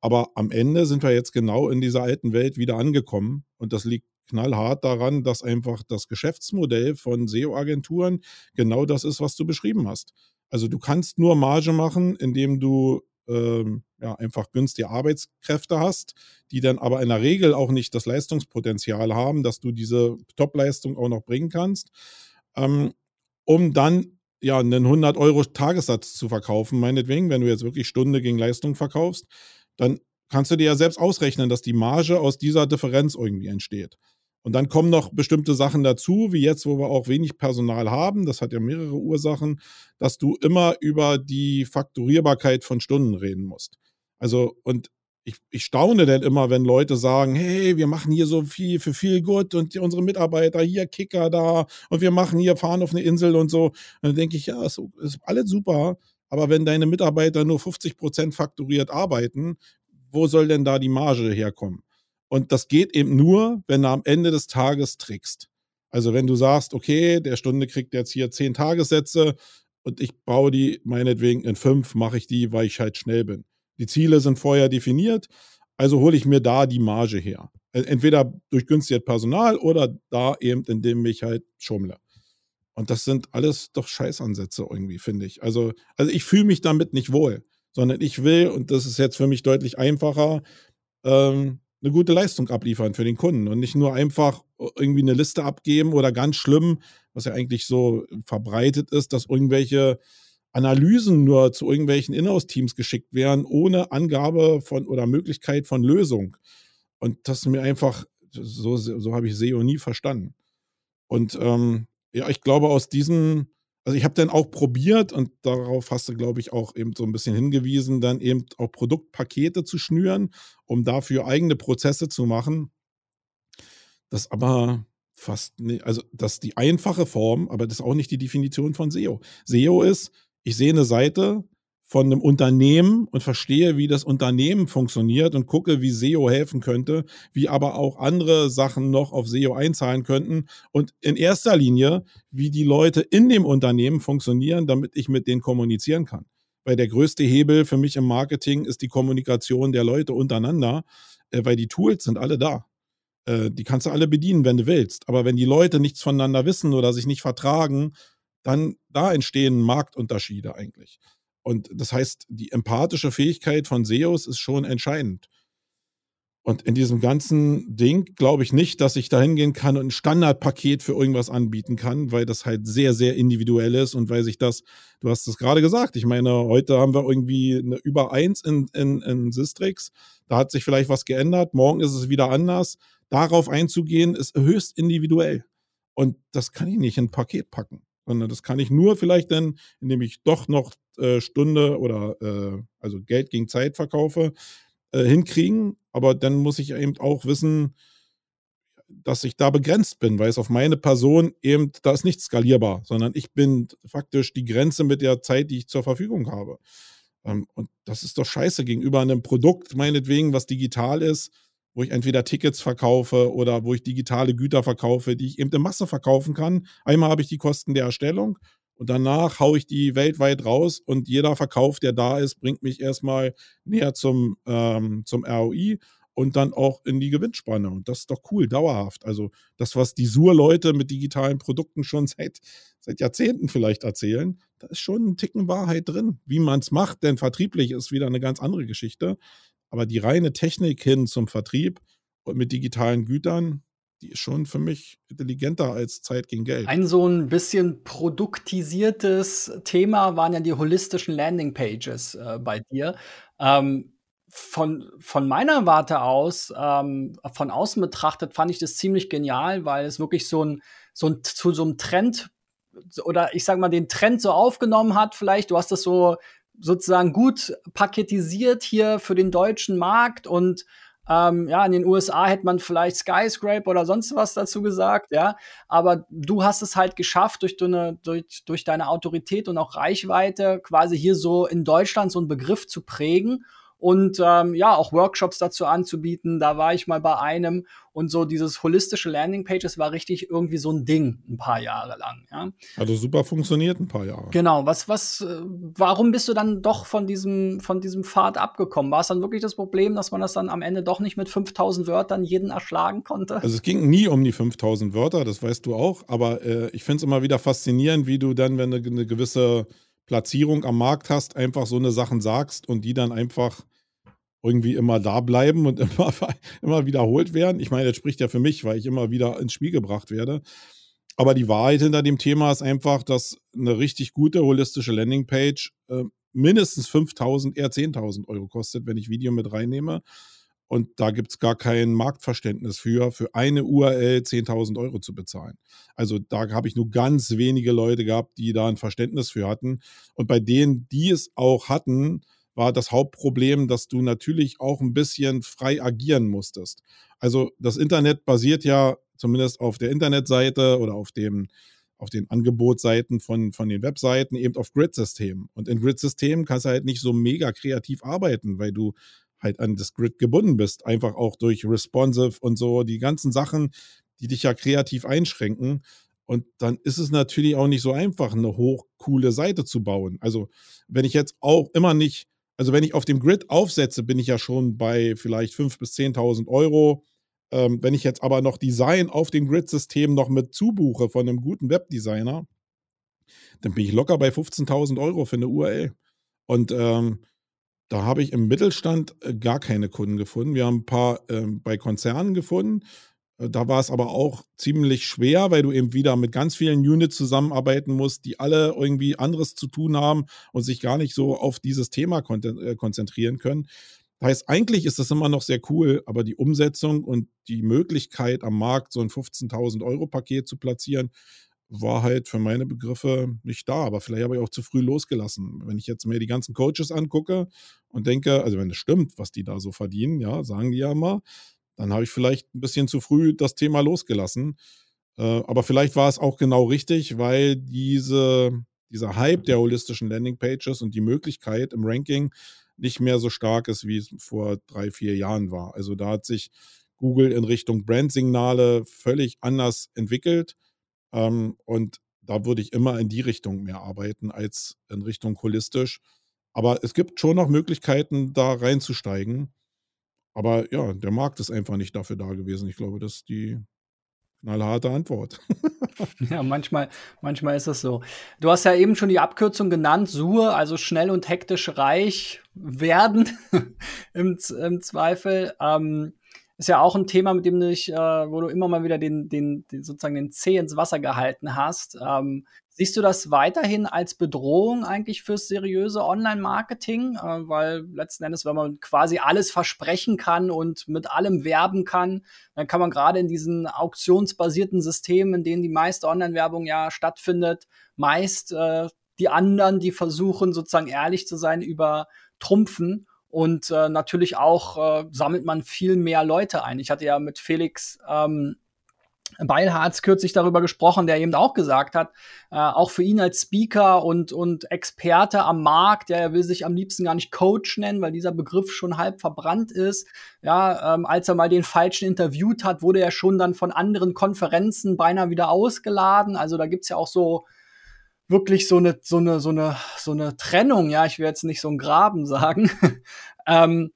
B: Aber am Ende sind wir jetzt genau in dieser alten Welt wieder angekommen. Und das liegt knallhart daran, dass einfach das Geschäftsmodell von SEO-Agenturen genau das ist, was du beschrieben hast. Also du kannst nur Marge machen, indem du ähm, ja, einfach günstige Arbeitskräfte hast, die dann aber in der Regel auch nicht das Leistungspotenzial haben, dass du diese Topleistung auch noch bringen kannst, ähm, um dann ja einen 100 Euro Tagessatz zu verkaufen, meinetwegen, wenn du jetzt wirklich Stunde gegen Leistung verkaufst, dann kannst du dir ja selbst ausrechnen, dass die Marge aus dieser Differenz irgendwie entsteht. Und dann kommen noch bestimmte Sachen dazu, wie jetzt, wo wir auch wenig Personal haben. Das hat ja mehrere Ursachen, dass du immer über die Fakturierbarkeit von Stunden reden musst. Also, und ich, ich staune denn immer, wenn Leute sagen, hey, wir machen hier so viel für viel gut und unsere Mitarbeiter hier Kicker da und wir machen hier fahren auf eine Insel und so. Und dann denke ich, ja, ist, ist alles super. Aber wenn deine Mitarbeiter nur 50 Prozent fakturiert arbeiten, wo soll denn da die Marge herkommen? Und das geht eben nur, wenn du am Ende des Tages trickst. Also wenn du sagst, okay, der Stunde kriegt jetzt hier zehn Tagessätze und ich baue die meinetwegen in fünf, mache ich die, weil ich halt schnell bin. Die Ziele sind vorher definiert, also hole ich mir da die Marge her. E, entweder durch günstiges Personal oder da eben, indem ich halt schummle. Und das sind alles doch Scheißansätze irgendwie, finde ich. Also, also ich fühle mich damit nicht wohl, sondern ich will, und das ist jetzt für mich deutlich einfacher, ähm, eine gute Leistung abliefern für den Kunden und nicht nur einfach irgendwie eine Liste abgeben oder ganz schlimm, was ja eigentlich so verbreitet ist, dass irgendwelche Analysen nur zu irgendwelchen Inhouse-Teams geschickt werden, ohne Angabe von oder Möglichkeit von Lösung. Und das ist mir einfach, so, so habe ich SEO nie verstanden. Und ähm, ja, ich glaube, aus diesen also ich habe dann auch probiert und darauf hast du, glaube ich, auch eben so ein bisschen hingewiesen, dann eben auch Produktpakete zu schnüren, um dafür eigene Prozesse zu machen. Das aber fast nicht, also das ist die einfache Form, aber das ist auch nicht die Definition von SEO. SEO ist, ich sehe eine Seite, von einem Unternehmen und verstehe, wie das Unternehmen funktioniert und gucke, wie SEO helfen könnte, wie aber auch andere Sachen noch auf SEO einzahlen könnten und in erster Linie, wie die Leute in dem Unternehmen funktionieren, damit ich mit denen kommunizieren kann. Weil der größte Hebel für mich im Marketing ist die Kommunikation der Leute untereinander, äh, weil die Tools sind alle da. Äh, die kannst du alle bedienen, wenn du willst. Aber wenn die Leute nichts voneinander wissen oder sich nicht vertragen, dann da entstehen Marktunterschiede eigentlich. Und das heißt, die empathische Fähigkeit von SEOs ist schon entscheidend. Und in diesem ganzen Ding glaube ich nicht, dass ich da hingehen kann und ein Standardpaket für irgendwas anbieten kann, weil das halt sehr, sehr individuell ist und weil sich das, du hast es gerade gesagt, ich meine, heute haben wir irgendwie eine über eins in, in, in Sistrix, da hat sich vielleicht was geändert, morgen ist es wieder anders. Darauf einzugehen, ist höchst individuell. Und das kann ich nicht in ein Paket packen sondern das kann ich nur vielleicht dann, indem ich doch noch äh, Stunde oder äh, also Geld gegen Zeit verkaufe, äh, hinkriegen. aber dann muss ich eben auch wissen, dass ich da begrenzt bin, weil es auf meine Person eben, da ist nicht skalierbar, sondern ich bin faktisch die Grenze mit der Zeit, die ich zur Verfügung habe. Ähm, und das ist doch scheiße gegenüber einem Produkt, meinetwegen, was digital ist, wo ich entweder Tickets verkaufe oder wo ich digitale Güter verkaufe, die ich eben in Masse verkaufen kann. Einmal habe ich die Kosten der Erstellung und danach haue ich die weltweit raus und jeder Verkauf, der da ist, bringt mich erstmal näher zum, ähm, zum ROI und dann auch in die Gewinnspanne. Und das ist doch cool, dauerhaft. Also das, was die Sur-Leute mit digitalen Produkten schon seit, seit Jahrzehnten vielleicht erzählen, da ist schon ein Ticken Wahrheit drin. Wie man es macht, denn vertrieblich ist wieder eine ganz andere Geschichte. Aber die reine Technik hin zum Vertrieb und mit digitalen Gütern, die ist schon für mich intelligenter als Zeit gegen Geld.
A: Ein so ein bisschen produktisiertes Thema waren ja die holistischen Landingpages äh, bei dir. Ähm, von, von meiner Warte aus, ähm, von außen betrachtet, fand ich das ziemlich genial, weil es wirklich so ein, so ein zu so einem Trend oder ich sag mal den Trend so aufgenommen hat. Vielleicht, du hast das so sozusagen gut paketisiert hier für den deutschen Markt und ähm, ja, in den USA hätte man vielleicht Skyscraper oder sonst was dazu gesagt, ja. Aber du hast es halt geschafft, durch, deine, durch, durch deine Autorität und auch Reichweite quasi hier so in Deutschland so einen Begriff zu prägen und ähm, ja, auch Workshops dazu anzubieten. Da war ich mal bei einem und so dieses holistische Landingpages war richtig irgendwie so ein Ding ein paar Jahre lang. Ja.
B: Also super funktioniert ein paar Jahre.
A: Genau. Was, was, äh, warum bist du dann doch von diesem, von diesem Pfad abgekommen? War es dann wirklich das Problem, dass man das dann am Ende doch nicht mit 5000 Wörtern jeden erschlagen konnte?
B: Also es ging nie um die 5000 Wörter, das weißt du auch. Aber äh, ich finde es immer wieder faszinierend, wie du dann, wenn du eine gewisse Platzierung am Markt hast, einfach so eine Sachen sagst und die dann einfach irgendwie immer da bleiben und immer, immer wiederholt werden. Ich meine, das spricht ja für mich, weil ich immer wieder ins Spiel gebracht werde. Aber die Wahrheit hinter dem Thema ist einfach, dass eine richtig gute holistische Landingpage äh, mindestens 5.000, eher 10.000 Euro kostet, wenn ich Video mit reinnehme. Und da gibt es gar kein Marktverständnis für, für eine URL 10.000 Euro zu bezahlen. Also da habe ich nur ganz wenige Leute gehabt, die da ein Verständnis für hatten. Und bei denen, die es auch hatten, war das Hauptproblem, dass du natürlich auch ein bisschen frei agieren musstest. Also das Internet basiert ja zumindest auf der Internetseite oder auf dem auf den Angebotsseiten von, von den Webseiten eben auf Grid-Systemen. Und in Grid-Systemen kannst du halt nicht so mega kreativ arbeiten, weil du halt an das Grid gebunden bist. Einfach auch durch Responsive und so, die ganzen Sachen, die dich ja kreativ einschränken. Und dann ist es natürlich auch nicht so einfach, eine hochcoole Seite zu bauen. Also, wenn ich jetzt auch immer nicht also wenn ich auf dem Grid aufsetze, bin ich ja schon bei vielleicht 5.000 bis 10.000 Euro. Ähm, wenn ich jetzt aber noch Design auf dem Grid-System noch mit zubuche von einem guten Webdesigner, dann bin ich locker bei 15.000 Euro für eine URL. Und ähm, da habe ich im Mittelstand äh, gar keine Kunden gefunden. Wir haben ein paar ähm, bei Konzernen gefunden. Äh, da war es aber auch ziemlich schwer, weil du eben wieder mit ganz vielen Units zusammenarbeiten musst, die alle irgendwie anderes zu tun haben und sich gar nicht so auf dieses Thema äh, konzentrieren können. Das heißt, eigentlich ist das immer noch sehr cool, aber die Umsetzung und die Möglichkeit am Markt so ein 15.000 Euro Paket zu platzieren, war halt für meine Begriffe nicht da. Aber vielleicht habe ich auch zu früh losgelassen. Wenn ich jetzt mir die ganzen Coaches angucke und denke, also wenn es stimmt, was die da so verdienen, ja, sagen die ja immer, dann habe ich vielleicht ein bisschen zu früh das Thema losgelassen. Äh, aber vielleicht war es auch genau richtig, weil diese, dieser Hype der holistischen Landingpages und die Möglichkeit im Ranking nicht mehr so stark ist, wie es vor drei, vier Jahren war. Also da hat sich Google in Richtung Brandsignale völlig anders entwickelt. Ähm, und da würde ich immer in die Richtung mehr arbeiten als in Richtung holistisch. Aber es gibt schon noch Möglichkeiten, da reinzusteigen. Aber ja, der Markt ist einfach nicht dafür da gewesen. Ich glaube, das ist die knallharte Antwort.
A: Ja, manchmal, manchmal ist es so. Du hast ja eben schon die Abkürzung genannt, SUR, also schnell und hektisch reich werden im, im Zweifel. Ähm, ist ja auch ein Thema, mit dem du dich, äh, wo du immer mal wieder den, den, den, sozusagen den Zeh ins Wasser gehalten hast. Ähm, Siehst du das weiterhin als Bedrohung eigentlich fürs seriöse Online-Marketing? Äh, weil letzten Endes, wenn man quasi alles versprechen kann und mit allem werben kann, dann kann man gerade in diesen auktionsbasierten Systemen, in denen die meiste Online-Werbung ja stattfindet, meist äh, die anderen, die versuchen sozusagen ehrlich zu sein, übertrumpfen. Und äh, natürlich auch äh, sammelt man viel mehr Leute ein. Ich hatte ja mit Felix ähm, Beilharz kürzlich darüber gesprochen, der eben auch gesagt hat, äh, auch für ihn als Speaker und, und Experte am Markt, der will sich am liebsten gar nicht Coach nennen, weil dieser Begriff schon halb verbrannt ist. Ja, ähm, als er mal den Falschen interviewt hat, wurde er schon dann von anderen Konferenzen beinahe wieder ausgeladen. Also da gibt's ja auch so wirklich so eine, so eine, so eine, so eine Trennung, ja, ich will jetzt nicht so ein Graben sagen. ähm,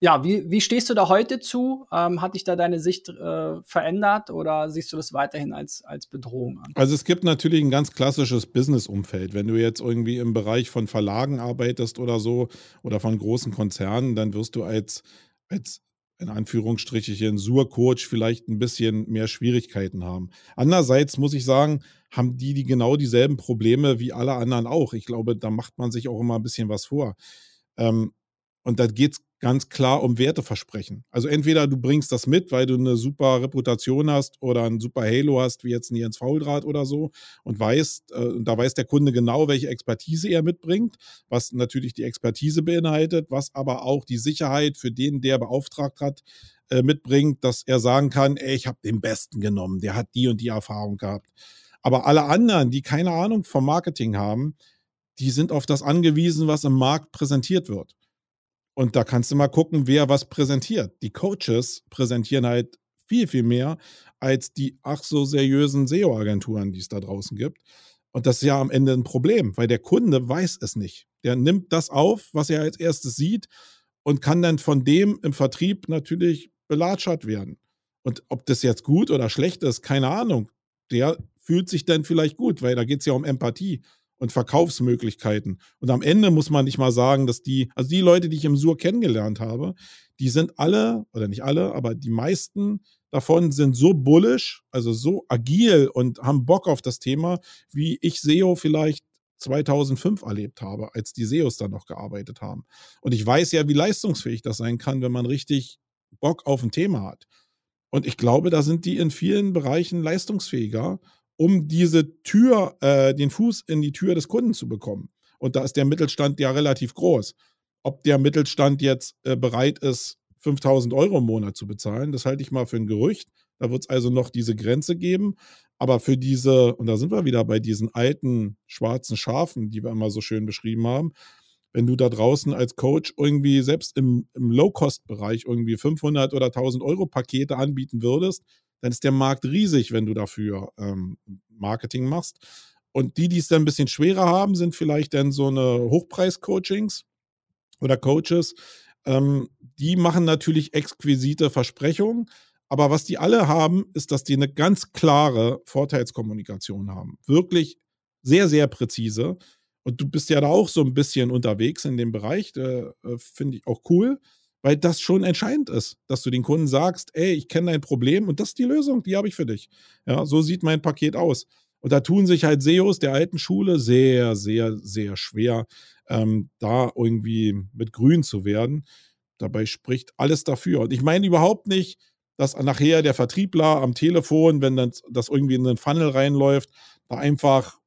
A: ja, wie, wie stehst du da heute zu? Ähm, hat dich da deine Sicht äh, verändert oder siehst du das weiterhin als, als Bedrohung an?
B: Also es gibt natürlich ein ganz klassisches Business-Umfeld. Wenn du jetzt irgendwie im Bereich von Verlagen arbeitest oder so oder von großen Konzernen, dann wirst du als, als in Anführungsstrichen Sur-Coach vielleicht ein bisschen mehr Schwierigkeiten haben. Andererseits muss ich sagen, haben die, die genau dieselben Probleme wie alle anderen auch. Ich glaube, da macht man sich auch immer ein bisschen was vor. Ähm, und da geht es ganz klar um Werteversprechen. Also entweder du bringst das mit, weil du eine super Reputation hast oder ein super Halo hast, wie jetzt ein Jens Fauldraht oder so, und weißt, äh, da weiß der Kunde genau, welche Expertise er mitbringt, was natürlich die Expertise beinhaltet, was aber auch die Sicherheit für den, der beauftragt hat, äh, mitbringt, dass er sagen kann, ey, ich habe den Besten genommen, der hat die und die Erfahrung gehabt. Aber alle anderen, die keine Ahnung vom Marketing haben, die sind auf das angewiesen, was im Markt präsentiert wird. Und da kannst du mal gucken, wer was präsentiert. Die Coaches präsentieren halt viel, viel mehr als die ach so seriösen SEO-Agenturen, die es da draußen gibt. Und das ist ja am Ende ein Problem, weil der Kunde weiß es nicht. Der nimmt das auf, was er als erstes sieht und kann dann von dem im Vertrieb natürlich belatschert werden. Und ob das jetzt gut oder schlecht ist, keine Ahnung. Der fühlt sich dann vielleicht gut, weil da geht es ja um Empathie und Verkaufsmöglichkeiten. Und am Ende muss man nicht mal sagen, dass die, also die Leute, die ich im Sur kennengelernt habe, die sind alle, oder nicht alle, aber die meisten davon sind so bullish, also so agil und haben Bock auf das Thema, wie ich SEO vielleicht 2005 erlebt habe, als die SEOs dann noch gearbeitet haben. Und ich weiß ja, wie leistungsfähig das sein kann, wenn man richtig Bock auf ein Thema hat. Und ich glaube, da sind die in vielen Bereichen leistungsfähiger um diese Tür, äh, den Fuß in die Tür des Kunden zu bekommen. Und da ist der Mittelstand ja relativ groß. Ob der Mittelstand jetzt äh, bereit ist, 5000 Euro im Monat zu bezahlen, das halte ich mal für ein Gerücht. Da wird es also noch diese Grenze geben. Aber für diese, und da sind wir wieder bei diesen alten schwarzen Schafen, die wir immer so schön beschrieben haben, wenn du da draußen als Coach irgendwie selbst im, im Low-Cost-Bereich irgendwie 500 oder 1000 Euro Pakete anbieten würdest, dann ist der Markt riesig, wenn du dafür ähm, Marketing machst. Und die, die es dann ein bisschen schwerer haben, sind vielleicht dann so eine Hochpreis-Coachings oder Coaches. Ähm, die machen natürlich exquisite Versprechungen. Aber was die alle haben, ist, dass die eine ganz klare Vorteilskommunikation haben. Wirklich sehr, sehr präzise. Und du bist ja da auch so ein bisschen unterwegs in dem Bereich. Äh, Finde ich auch cool weil das schon entscheidend ist, dass du den Kunden sagst, ey, ich kenne dein Problem und das ist die Lösung, die habe ich für dich. Ja, so sieht mein Paket aus. Und da tun sich halt SEOs der alten Schule sehr, sehr, sehr schwer, ähm, da irgendwie mit grün zu werden. Dabei spricht alles dafür. Und ich meine überhaupt nicht, dass nachher der Vertriebler am Telefon, wenn dann das irgendwie in den Funnel reinläuft, da einfach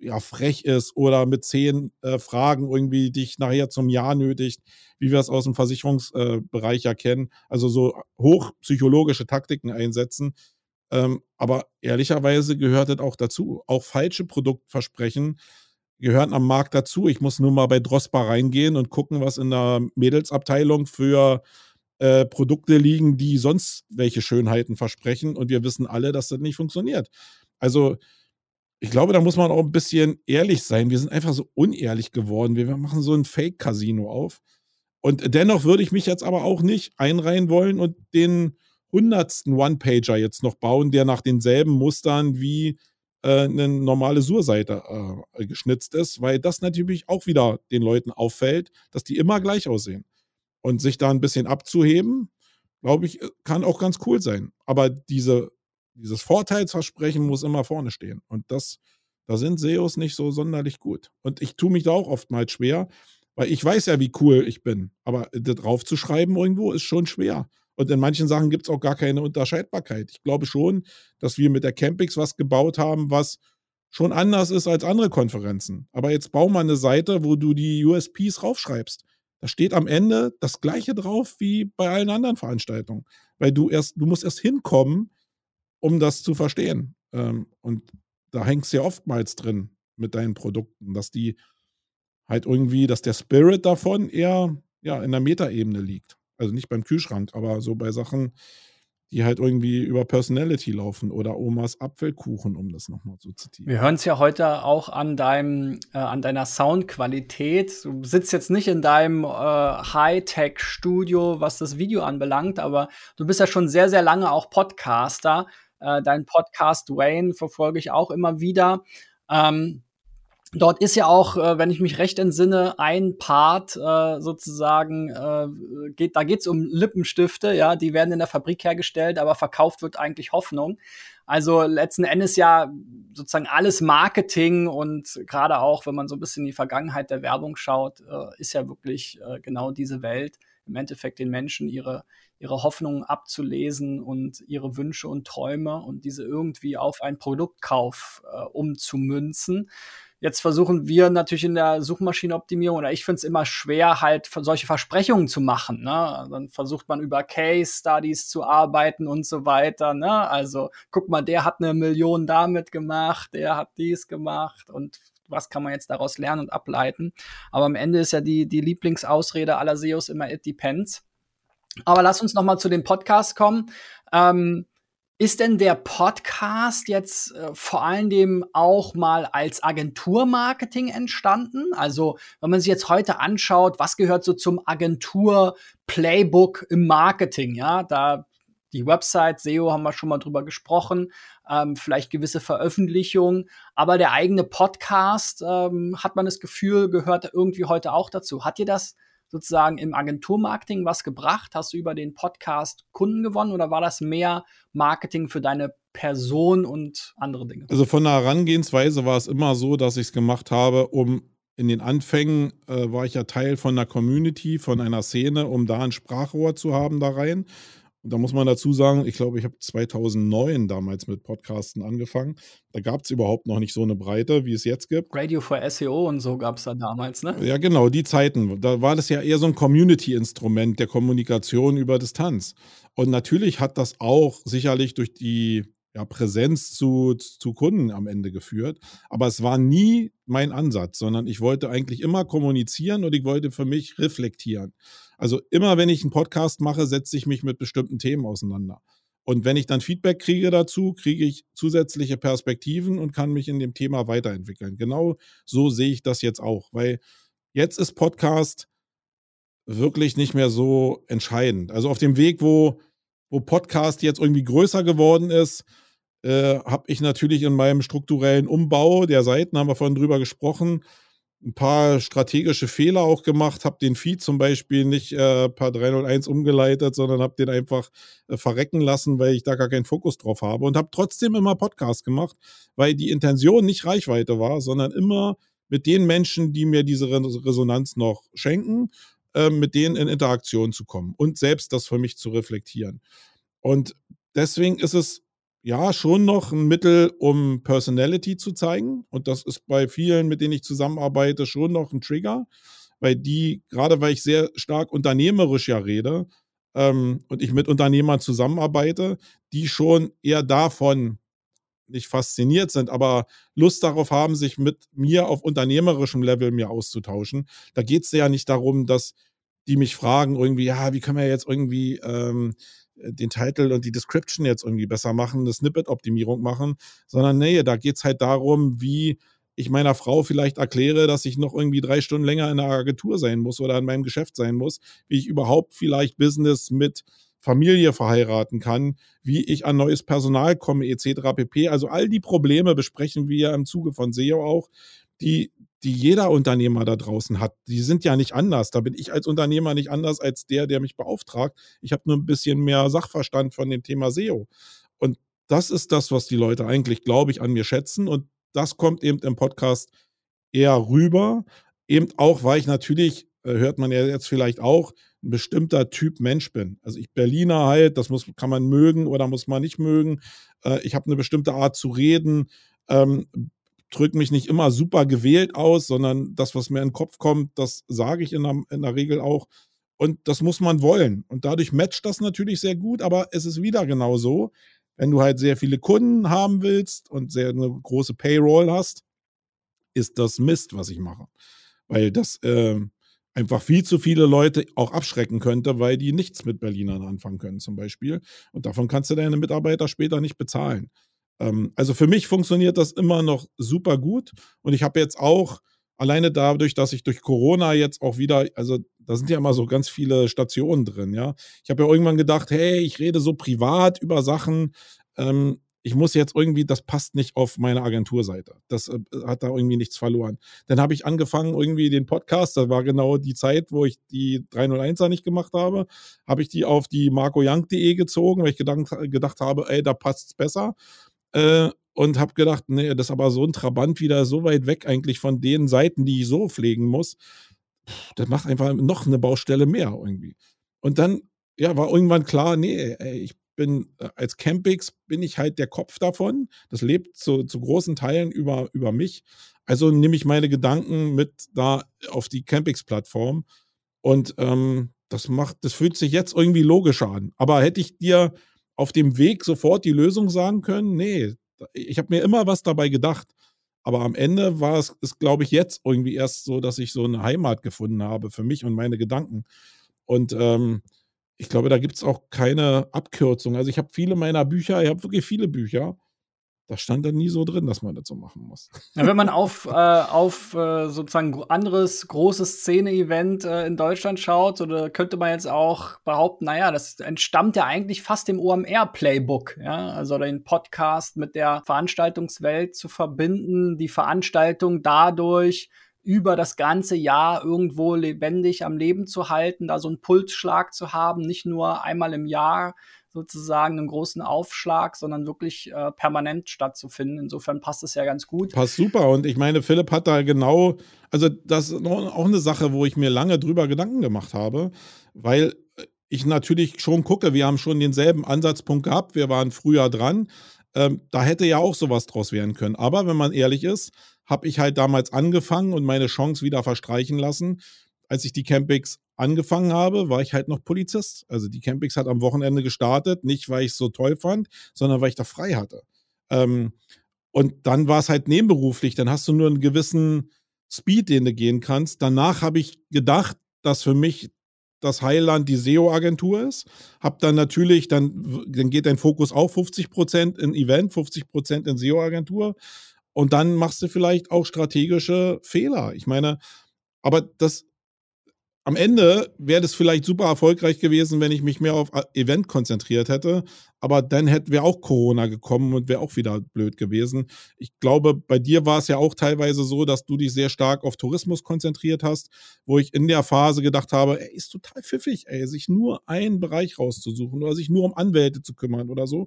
B: ja, frech ist oder mit zehn äh, Fragen irgendwie dich nachher zum Ja nötigt, wie wir es aus dem Versicherungsbereich äh, ja. Also so hochpsychologische Taktiken einsetzen. Ähm, aber ehrlicherweise gehört das auch dazu. Auch falsche Produktversprechen gehören am Markt dazu. Ich muss nur mal bei Drospa reingehen und gucken, was in der Mädelsabteilung für äh, Produkte liegen, die sonst welche Schönheiten versprechen. Und wir wissen alle, dass das nicht funktioniert. Also ich glaube, da muss man auch ein bisschen ehrlich sein. Wir sind einfach so unehrlich geworden. Wir machen so ein Fake-Casino auf. Und dennoch würde ich mich jetzt aber auch nicht einreihen wollen und den hundertsten One-Pager jetzt noch bauen, der nach denselben Mustern wie äh, eine normale Sur-Seite äh, geschnitzt ist, weil das natürlich auch wieder den Leuten auffällt, dass die immer gleich aussehen. Und sich da ein bisschen abzuheben, glaube ich, kann auch ganz cool sein. Aber diese dieses Vorteilsversprechen muss immer vorne stehen. Und das, da sind SEOs nicht so sonderlich gut. Und ich tue mich da auch oftmals schwer, weil ich weiß ja, wie cool ich bin. Aber das draufzuschreiben irgendwo ist schon schwer. Und in manchen Sachen gibt es auch gar keine Unterscheidbarkeit. Ich glaube schon, dass wir mit der Campix was gebaut haben, was schon anders ist als andere Konferenzen. Aber jetzt bau mal eine Seite, wo du die USPs raufschreibst. Da steht am Ende das Gleiche drauf wie bei allen anderen Veranstaltungen. Weil du erst, du musst erst hinkommen, um das zu verstehen. Ähm, und da hängt es ja oftmals drin mit deinen Produkten, dass die halt irgendwie, dass der Spirit davon eher ja, in der Metaebene liegt. Also nicht beim Kühlschrank, aber so bei Sachen, die halt irgendwie über Personality laufen oder Omas Apfelkuchen, um das nochmal zu zitieren.
A: Wir hören es ja heute auch an deinem, äh, an deiner Soundqualität. Du sitzt jetzt nicht in deinem äh, Hightech-Studio, was das Video anbelangt, aber du bist ja schon sehr, sehr lange auch Podcaster. Äh, deinen Podcast Wayne verfolge ich auch immer wieder. Ähm, Dort ist ja auch, äh, wenn ich mich recht entsinne, ein Part äh, sozusagen, äh, geht, da geht's um Lippenstifte, ja, die werden in der Fabrik hergestellt, aber verkauft wird eigentlich Hoffnung. Also letzten Endes ja sozusagen alles Marketing und gerade auch, wenn man so ein bisschen in die Vergangenheit der Werbung schaut, äh, ist ja wirklich äh, genau diese Welt, im Endeffekt den Menschen ihre, ihre Hoffnungen abzulesen und ihre Wünsche und Träume und diese irgendwie auf einen Produktkauf äh, umzumünzen. Jetzt versuchen wir natürlich in der Suchmaschinenoptimierung, oder ich finde es immer schwer, halt solche Versprechungen zu machen. Ne? Dann versucht man über Case Studies zu arbeiten und so weiter. Ne? Also guck mal, der hat eine Million damit gemacht, der hat dies gemacht und was kann man jetzt daraus lernen und ableiten. Aber am Ende ist ja die, die Lieblingsausrede aller SEOs immer It depends. Aber lass uns noch mal zu dem Podcast kommen. Ähm, ist denn der Podcast jetzt äh, vor allen Dingen auch mal als Agenturmarketing entstanden? Also, wenn man sich jetzt heute anschaut, was gehört so zum Agentur-Playbook im Marketing? Ja, da die Website, SEO haben wir schon mal drüber gesprochen, ähm, vielleicht gewisse Veröffentlichungen, aber der eigene Podcast, ähm, hat man das Gefühl, gehört irgendwie heute auch dazu. Hat ihr das sozusagen im Agenturmarketing was gebracht? Hast du über den Podcast Kunden gewonnen oder war das mehr Marketing für deine Person und andere Dinge?
B: Also von der Herangehensweise war es immer so, dass ich es gemacht habe, um in den Anfängen äh, war ich ja Teil von einer Community, von einer Szene, um da ein Sprachrohr zu haben da rein. Und da muss man dazu sagen, ich glaube, ich habe 2009 damals mit Podcasten angefangen. Da gab es überhaupt noch nicht so eine Breite, wie es jetzt gibt.
A: Radio for SEO und so gab es da damals, ne?
B: Ja, genau, die Zeiten. Da war das ja eher so ein Community-Instrument der Kommunikation über Distanz. Und natürlich hat das auch sicherlich durch die ja, Präsenz zu, zu Kunden am Ende geführt. Aber es war nie mein Ansatz, sondern ich wollte eigentlich immer kommunizieren und ich wollte für mich reflektieren. Also immer, wenn ich einen Podcast mache, setze ich mich mit bestimmten Themen auseinander. Und wenn ich dann Feedback kriege dazu, kriege ich zusätzliche Perspektiven und kann mich in dem Thema weiterentwickeln. Genau so sehe ich das jetzt auch, weil jetzt ist Podcast wirklich nicht mehr so entscheidend. Also auf dem Weg, wo wo Podcast jetzt irgendwie größer geworden ist, äh, habe ich natürlich in meinem strukturellen Umbau der Seiten, haben wir vorhin drüber gesprochen, ein paar strategische Fehler auch gemacht, habe den Feed zum Beispiel nicht äh, per 301 umgeleitet, sondern habe den einfach äh, verrecken lassen, weil ich da gar keinen Fokus drauf habe und habe trotzdem immer Podcast gemacht, weil die Intention nicht Reichweite war, sondern immer mit den Menschen, die mir diese Resonanz noch schenken ähm, mit denen in Interaktion zu kommen und selbst das für mich zu reflektieren. Und deswegen ist es ja schon noch ein Mittel, um Personality zu zeigen. Und das ist bei vielen, mit denen ich zusammenarbeite, schon noch ein Trigger, weil die, gerade weil ich sehr stark unternehmerisch ja rede ähm, und ich mit Unternehmern zusammenarbeite, die schon eher davon nicht fasziniert sind, aber Lust darauf haben, sich mit mir auf unternehmerischem Level mir auszutauschen. Da geht es ja nicht darum, dass die mich fragen, irgendwie, ja, wie können wir jetzt irgendwie ähm, den Titel und die Description jetzt irgendwie besser machen, eine Snippet-Optimierung machen, sondern nee, da geht es halt darum, wie ich meiner Frau vielleicht erkläre, dass ich noch irgendwie drei Stunden länger in der Agentur sein muss oder in meinem Geschäft sein muss, wie ich überhaupt vielleicht Business mit Familie verheiraten kann, wie ich an neues Personal komme, etc. pp. Also all die Probleme besprechen wir im Zuge von SEO auch, die, die jeder Unternehmer da draußen hat. Die sind ja nicht anders. Da bin ich als Unternehmer nicht anders als der, der mich beauftragt. Ich habe nur ein bisschen mehr Sachverstand von dem Thema SEO. Und das ist das, was die Leute eigentlich, glaube ich, an mir schätzen. Und das kommt eben im Podcast eher rüber. Eben auch, weil ich natürlich, äh, hört man ja jetzt vielleicht auch, ein bestimmter Typ Mensch bin. Also ich Berliner halt, das muss, kann man mögen oder muss man nicht mögen. Äh, ich habe eine bestimmte Art zu reden. Ähm, drücke mich nicht immer super gewählt aus, sondern das, was mir in den Kopf kommt, das sage ich in der, in der Regel auch. Und das muss man wollen. Und dadurch matcht das natürlich sehr gut, aber es ist wieder genau so, wenn du halt sehr viele Kunden haben willst und sehr eine große Payroll hast, ist das Mist, was ich mache. Weil das äh, einfach viel zu viele Leute auch abschrecken könnte, weil die nichts mit Berlinern anfangen können, zum Beispiel. Und davon kannst du deine Mitarbeiter später nicht bezahlen. Ähm, also für mich funktioniert das immer noch super gut. Und ich habe jetzt auch alleine dadurch, dass ich durch Corona jetzt auch wieder, also da sind ja immer so ganz viele Stationen drin, ja. Ich habe ja irgendwann gedacht, hey, ich rede so privat über Sachen. Ähm, ich muss jetzt irgendwie, das passt nicht auf meine Agenturseite. Das äh, hat da irgendwie nichts verloren. Dann habe ich angefangen, irgendwie den Podcast, das war genau die Zeit, wo ich die 301er nicht gemacht habe, habe ich die auf die marcoyoung.de gezogen, weil ich gedacht, gedacht habe, ey, da passt es besser. Äh, und habe gedacht, nee, das ist aber so ein Trabant wieder so weit weg eigentlich von den Seiten, die ich so pflegen muss. Das macht einfach noch eine Baustelle mehr irgendwie. Und dann, ja, war irgendwann klar, nee, ey, ich bin äh, als Campix bin ich halt der Kopf davon. Das lebt zu, zu großen Teilen über, über mich. Also nehme ich meine Gedanken mit da auf die Campix-Plattform. Und ähm, das macht, das fühlt sich jetzt irgendwie logischer an. Aber hätte ich dir auf dem Weg sofort die Lösung sagen können? Nee, ich habe mir immer was dabei gedacht. Aber am Ende war es, ist, glaube ich, jetzt irgendwie erst so, dass ich so eine Heimat gefunden habe für mich und meine Gedanken. Und ähm, ich glaube, da gibt es auch keine Abkürzung. Also ich habe viele meiner Bücher, ich habe wirklich viele Bücher, da stand dann nie so drin, dass man das so machen muss.
A: Ja, wenn man auf, äh, auf äh, sozusagen anderes großes Szene-Event äh, in Deutschland schaut, oder könnte man jetzt auch behaupten, naja, das entstammt ja eigentlich fast dem OMR-Playbook, ja, also den Podcast mit der Veranstaltungswelt zu verbinden, die Veranstaltung dadurch über das ganze Jahr irgendwo lebendig am Leben zu halten, da so einen Pulsschlag zu haben, nicht nur einmal im Jahr sozusagen einen großen Aufschlag, sondern wirklich äh, permanent stattzufinden. Insofern passt es ja ganz gut.
B: Passt super. Und ich meine, Philipp hat da genau, also das ist auch eine Sache, wo ich mir lange drüber Gedanken gemacht habe, weil ich natürlich schon gucke, wir haben schon denselben Ansatzpunkt gehabt, wir waren früher dran. Ähm, da hätte ja auch sowas draus werden können. Aber wenn man ehrlich ist, habe ich halt damals angefangen und meine Chance wieder verstreichen lassen. Als ich die Campings angefangen habe, war ich halt noch Polizist. Also die Campings hat am Wochenende gestartet, nicht weil ich es so toll fand, sondern weil ich da frei hatte. Ähm, und dann war es halt nebenberuflich, dann hast du nur einen gewissen Speed, den du gehen kannst. Danach habe ich gedacht, dass für mich das Heiland die SEO-Agentur ist. Hab dann natürlich, dann, dann geht dein Fokus auch 50% in Event, 50% in SEO-Agentur. Und dann machst du vielleicht auch strategische Fehler. Ich meine, aber das am Ende wäre das vielleicht super erfolgreich gewesen, wenn ich mich mehr auf Event konzentriert hätte. Aber dann hätte wäre auch Corona gekommen und wäre auch wieder blöd gewesen. Ich glaube, bei dir war es ja auch teilweise so, dass du dich sehr stark auf Tourismus konzentriert hast, wo ich in der Phase gedacht habe, ey, ist total pfiffig, ey, sich nur einen Bereich rauszusuchen oder sich nur um Anwälte zu kümmern oder so.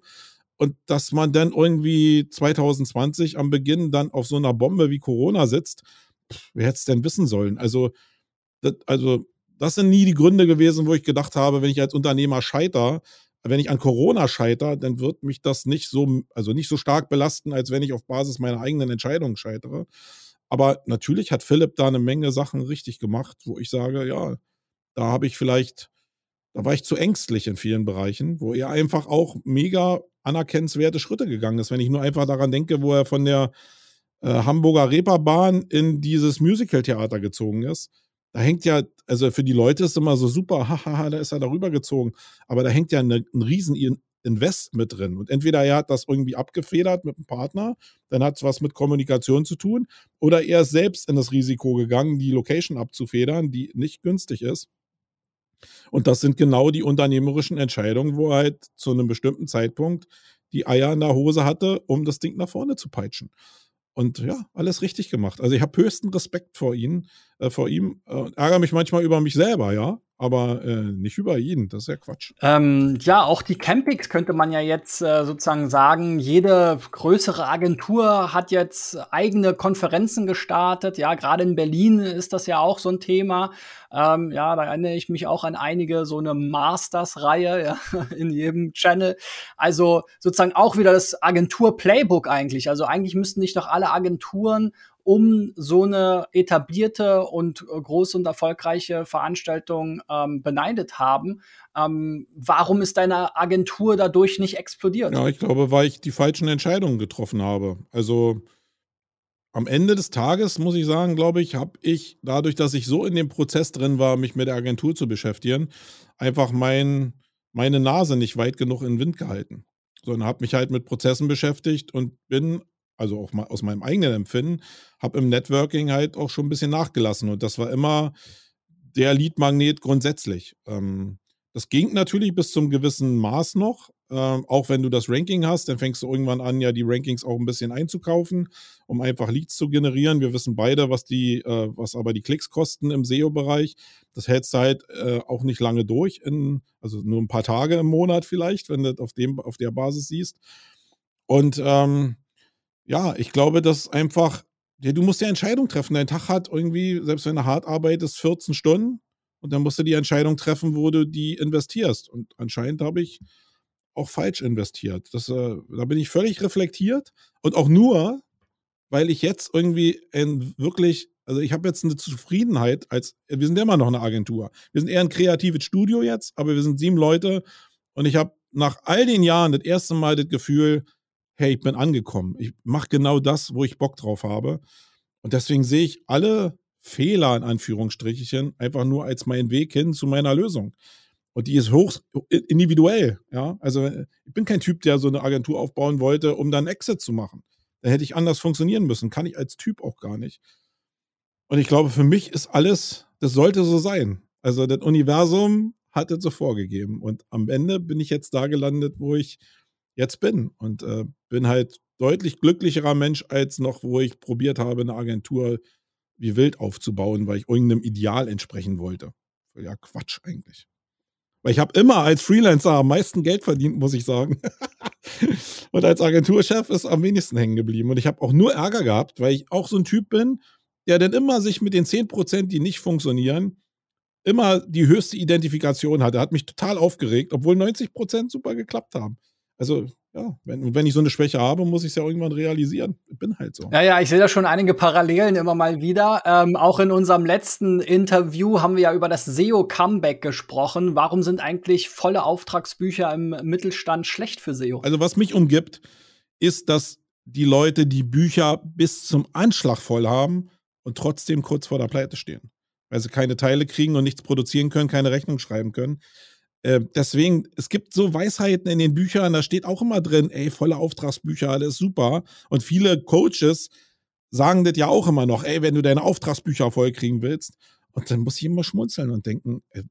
B: Und dass man dann irgendwie 2020 am Beginn dann auf so einer Bombe wie Corona sitzt, pff, wer hätte es denn wissen sollen? Also, das, also, das sind nie die Gründe gewesen, wo ich gedacht habe, wenn ich als Unternehmer scheiter, wenn ich an Corona scheiter, dann wird mich das nicht so, also nicht so stark belasten, als wenn ich auf Basis meiner eigenen Entscheidungen scheitere. Aber natürlich hat Philipp da eine Menge Sachen richtig gemacht, wo ich sage, ja, da habe ich vielleicht, da war ich zu ängstlich in vielen Bereichen, wo er einfach auch mega anerkennenswerte Schritte gegangen ist. Wenn ich nur einfach daran denke, wo er von der äh, Hamburger Reeperbahn in dieses Musical-Theater gezogen ist. Da hängt ja, also für die Leute ist immer so super, hahaha, da ist er darüber gezogen. Aber da hängt ja eine, ein riesen Invest mit drin. Und entweder er hat das irgendwie abgefedert mit einem Partner, dann hat es was mit Kommunikation zu tun, oder er ist selbst in das Risiko gegangen, die Location abzufedern, die nicht günstig ist. Und das sind genau die unternehmerischen Entscheidungen, wo er halt zu einem bestimmten Zeitpunkt die Eier in der Hose hatte, um das Ding nach vorne zu peitschen. Und ja, alles richtig gemacht. Also ich habe höchsten Respekt vor Ihnen. Äh, vor ihm. Äh, ärgere mich manchmal über mich selber, ja aber äh, nicht über ihn. Das ist ja Quatsch.
A: Ähm, ja, auch die Campings könnte man ja jetzt äh, sozusagen sagen. Jede größere Agentur hat jetzt eigene Konferenzen gestartet. Ja, gerade in Berlin ist das ja auch so ein Thema. Ähm, ja, da erinnere ich mich auch an einige so eine Masters-Reihe ja, in jedem Channel. Also sozusagen auch wieder das Agentur-Playbook eigentlich. Also eigentlich müssten nicht doch alle Agenturen um so eine etablierte und äh, große und erfolgreiche Veranstaltung ähm, beneidet haben. Ähm, warum ist deine Agentur dadurch nicht explodiert?
B: Ja, ich glaube, weil ich die falschen Entscheidungen getroffen habe. Also am Ende des Tages muss ich sagen, glaube ich, habe ich dadurch, dass ich so in dem Prozess drin war, mich mit der Agentur zu beschäftigen, einfach mein, meine Nase nicht weit genug in den Wind gehalten, sondern habe mich halt mit Prozessen beschäftigt und bin also auch mal aus meinem eigenen Empfinden, habe im Networking halt auch schon ein bisschen nachgelassen. Und das war immer der Lead-Magnet grundsätzlich. Ähm, das ging natürlich bis zum gewissen Maß noch. Ähm, auch wenn du das Ranking hast, dann fängst du irgendwann an, ja die Rankings auch ein bisschen einzukaufen, um einfach Leads zu generieren. Wir wissen beide, was die, äh, was aber die Klicks kosten im SEO-Bereich. Das hältst du halt äh, auch nicht lange durch, in, also nur ein paar Tage im Monat vielleicht, wenn du auf dem, auf der Basis siehst. Und ähm, ja, ich glaube, dass einfach ja, du musst ja Entscheidung treffen. Dein Tag hat irgendwie, selbst wenn du hart arbeitest, 14 Stunden und dann musst du die Entscheidung treffen, wo du die investierst. Und anscheinend habe ich auch falsch investiert. Das, äh, da bin ich völlig reflektiert und auch nur, weil ich jetzt irgendwie ein wirklich, also ich habe jetzt eine Zufriedenheit als, wir sind immer noch eine Agentur. Wir sind eher ein kreatives Studio jetzt, aber wir sind sieben Leute und ich habe nach all den Jahren das erste Mal das Gefühl, hey, ich bin angekommen. Ich mache genau das, wo ich Bock drauf habe. Und deswegen sehe ich alle Fehler in Anführungsstrichen einfach nur als meinen Weg hin zu meiner Lösung. Und die ist hoch individuell. Ja, also ich bin kein Typ, der so eine Agentur aufbauen wollte, um dann Exit zu machen. Da hätte ich anders funktionieren müssen. Kann ich als Typ auch gar nicht. Und ich glaube, für mich ist alles, das sollte so sein. Also das Universum hat es so vorgegeben. Und am Ende bin ich jetzt da gelandet, wo ich jetzt bin. Und äh, bin halt deutlich glücklicherer Mensch als noch, wo ich probiert habe, eine Agentur wie wild aufzubauen, weil ich irgendeinem Ideal entsprechen wollte. Ja, Quatsch eigentlich. Weil ich habe immer als Freelancer am meisten Geld verdient, muss ich sagen. und als Agenturchef ist am wenigsten hängen geblieben. Und ich habe auch nur Ärger gehabt, weil ich auch so ein Typ bin, der dann immer sich mit den 10%, die nicht funktionieren, immer die höchste Identifikation hatte. Hat mich total aufgeregt, obwohl 90% super geklappt haben. Also, ja, wenn, wenn ich so eine Schwäche habe, muss ich es ja irgendwann realisieren. Ich bin halt so.
A: Ja, ja, ich sehe da schon einige Parallelen immer mal wieder. Ähm, auch in unserem letzten Interview haben wir ja über das SEO-Comeback gesprochen. Warum sind eigentlich volle Auftragsbücher im Mittelstand schlecht für SEO?
B: Also, was mich umgibt, ist, dass die Leute die Bücher bis zum Anschlag voll haben und trotzdem kurz vor der Pleite stehen. Weil sie keine Teile kriegen und nichts produzieren können, keine Rechnung schreiben können. Äh, deswegen, es gibt so Weisheiten in den Büchern, da steht auch immer drin, ey, volle Auftragsbücher, alles super. Und viele Coaches sagen das ja auch immer noch, ey, wenn du deine Auftragsbücher vollkriegen willst. Und dann muss ich immer schmunzeln und denken, äh,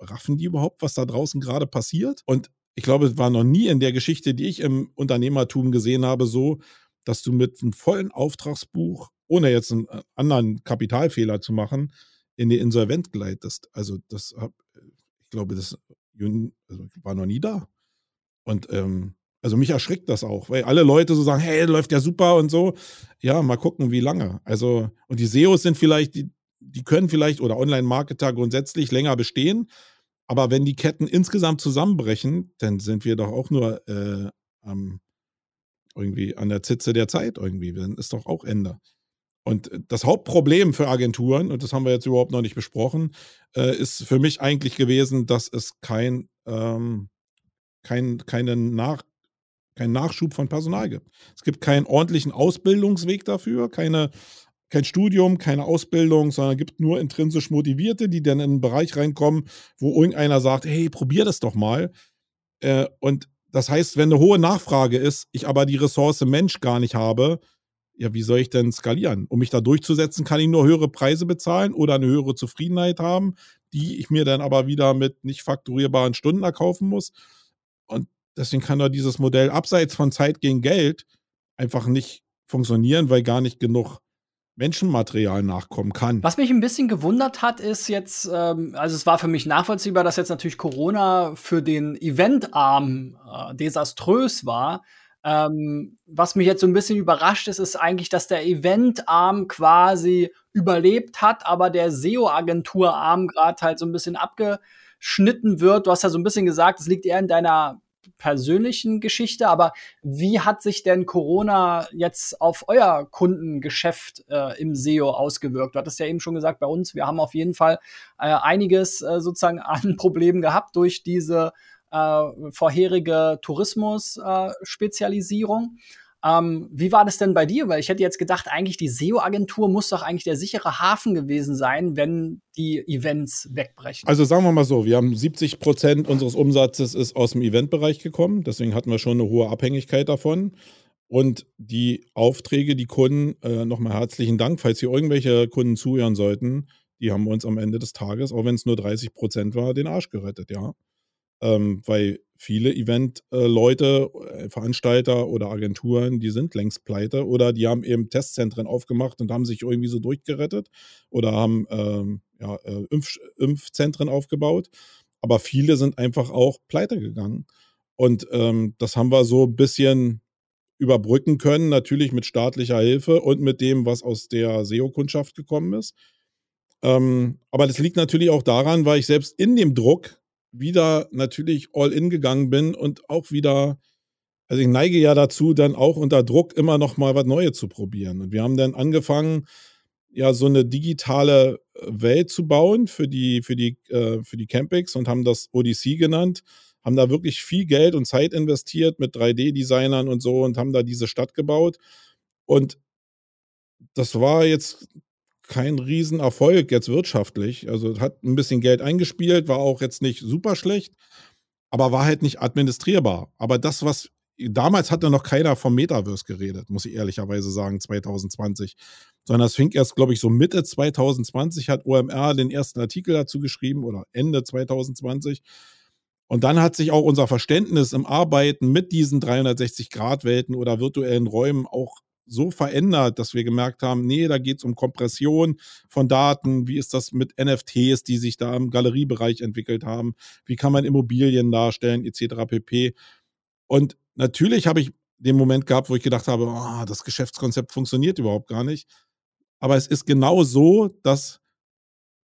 B: raffen die überhaupt, was da draußen gerade passiert? Und ich glaube, es war noch nie in der Geschichte, die ich im Unternehmertum gesehen habe, so, dass du mit einem vollen Auftragsbuch, ohne jetzt einen äh, anderen Kapitalfehler zu machen, in die Insolvent gleitest. Also das, ich glaube, das also war noch nie da. Und ähm, also mich erschrickt das auch, weil alle Leute so sagen, hey, läuft ja super und so. Ja, mal gucken, wie lange. Also, und die SEOs sind vielleicht, die, die können vielleicht oder Online-Marketer grundsätzlich länger bestehen. Aber wenn die Ketten insgesamt zusammenbrechen, dann sind wir doch auch nur äh, ähm, irgendwie an der Zitze der Zeit irgendwie. Dann ist doch auch Ende. Und das Hauptproblem für Agenturen, und das haben wir jetzt überhaupt noch nicht besprochen, äh, ist für mich eigentlich gewesen, dass es kein, ähm, kein, keinen Nach, keinen Nachschub von Personal gibt. Es gibt keinen ordentlichen Ausbildungsweg dafür, keine, kein Studium, keine Ausbildung, sondern es gibt nur intrinsisch Motivierte, die dann in einen Bereich reinkommen, wo irgendeiner sagt, hey, probier das doch mal. Äh, und das heißt, wenn eine hohe Nachfrage ist, ich aber die Ressource Mensch gar nicht habe, ja, wie soll ich denn skalieren? Um mich da durchzusetzen, kann ich nur höhere Preise bezahlen oder eine höhere Zufriedenheit haben, die ich mir dann aber wieder mit nicht fakturierbaren Stunden erkaufen muss. Und deswegen kann da dieses Modell abseits von Zeit gegen Geld einfach nicht funktionieren, weil gar nicht genug Menschenmaterial nachkommen kann.
A: Was mich ein bisschen gewundert hat, ist jetzt, ähm, also es war für mich nachvollziehbar, dass jetzt natürlich Corona für den Eventarm äh, desaströs war. Ähm, was mich jetzt so ein bisschen überrascht ist, ist eigentlich, dass der Eventarm quasi überlebt hat, aber der SEO-Agenturarm gerade halt so ein bisschen abgeschnitten wird. Du hast ja so ein bisschen gesagt, es liegt eher in deiner persönlichen Geschichte, aber wie hat sich denn Corona jetzt auf euer Kundengeschäft äh, im SEO ausgewirkt? Du hattest ja eben schon gesagt, bei uns, wir haben auf jeden Fall äh, einiges äh, sozusagen an Problemen gehabt durch diese äh, vorherige Tourismus-Spezialisierung. Ähm, wie war das denn bei dir? Weil ich hätte jetzt gedacht, eigentlich die SEO-Agentur muss doch eigentlich der sichere Hafen gewesen sein, wenn die Events wegbrechen.
B: Also sagen wir mal so, wir haben 70 Prozent unseres Umsatzes ist aus dem Eventbereich gekommen. Deswegen hatten wir schon eine hohe Abhängigkeit davon. Und die Aufträge, die Kunden, äh, nochmal herzlichen Dank, falls hier irgendwelche Kunden zuhören sollten, die haben uns am Ende des Tages, auch wenn es nur 30 Prozent war, den Arsch gerettet, ja. Ähm, weil viele Event-Leute, äh, Veranstalter oder Agenturen, die sind längst pleite oder die haben eben Testzentren aufgemacht und haben sich irgendwie so durchgerettet oder haben ähm, ja, äh, Impf Impfzentren aufgebaut. Aber viele sind einfach auch pleite gegangen. Und ähm, das haben wir so ein bisschen überbrücken können, natürlich mit staatlicher Hilfe und mit dem, was aus der SEO-Kundschaft gekommen ist. Ähm, aber das liegt natürlich auch daran, weil ich selbst in dem Druck wieder natürlich all in gegangen bin und auch wieder, also ich neige ja dazu, dann auch unter Druck immer noch mal was Neues zu probieren. Und wir haben dann angefangen, ja, so eine digitale äh, Welt zu bauen für die, für die, äh, für die Campings und haben das Odyssey genannt, haben da wirklich viel Geld und Zeit investiert mit 3D-Designern und so und haben da diese Stadt gebaut. Und das war jetzt kein Riesenerfolg jetzt wirtschaftlich. Also hat ein bisschen Geld eingespielt, war auch jetzt nicht super schlecht, aber war halt nicht administrierbar. Aber das, was damals hatte noch keiner vom Metaverse geredet, muss ich ehrlicherweise sagen, 2020. Sondern es fing erst, glaube ich, so Mitte 2020 hat OMR den ersten Artikel dazu geschrieben oder Ende 2020. Und dann hat sich auch unser Verständnis im Arbeiten mit diesen 360-Grad-Welten oder virtuellen Räumen auch so verändert, dass wir gemerkt haben, nee, da geht es um Kompression von Daten. Wie ist das mit NFTs, die sich da im Galeriebereich entwickelt haben? Wie kann man Immobilien darstellen, etc. pp. Und natürlich habe ich den Moment gehabt, wo ich gedacht habe, oh, das Geschäftskonzept funktioniert überhaupt gar nicht. Aber es ist genau so, dass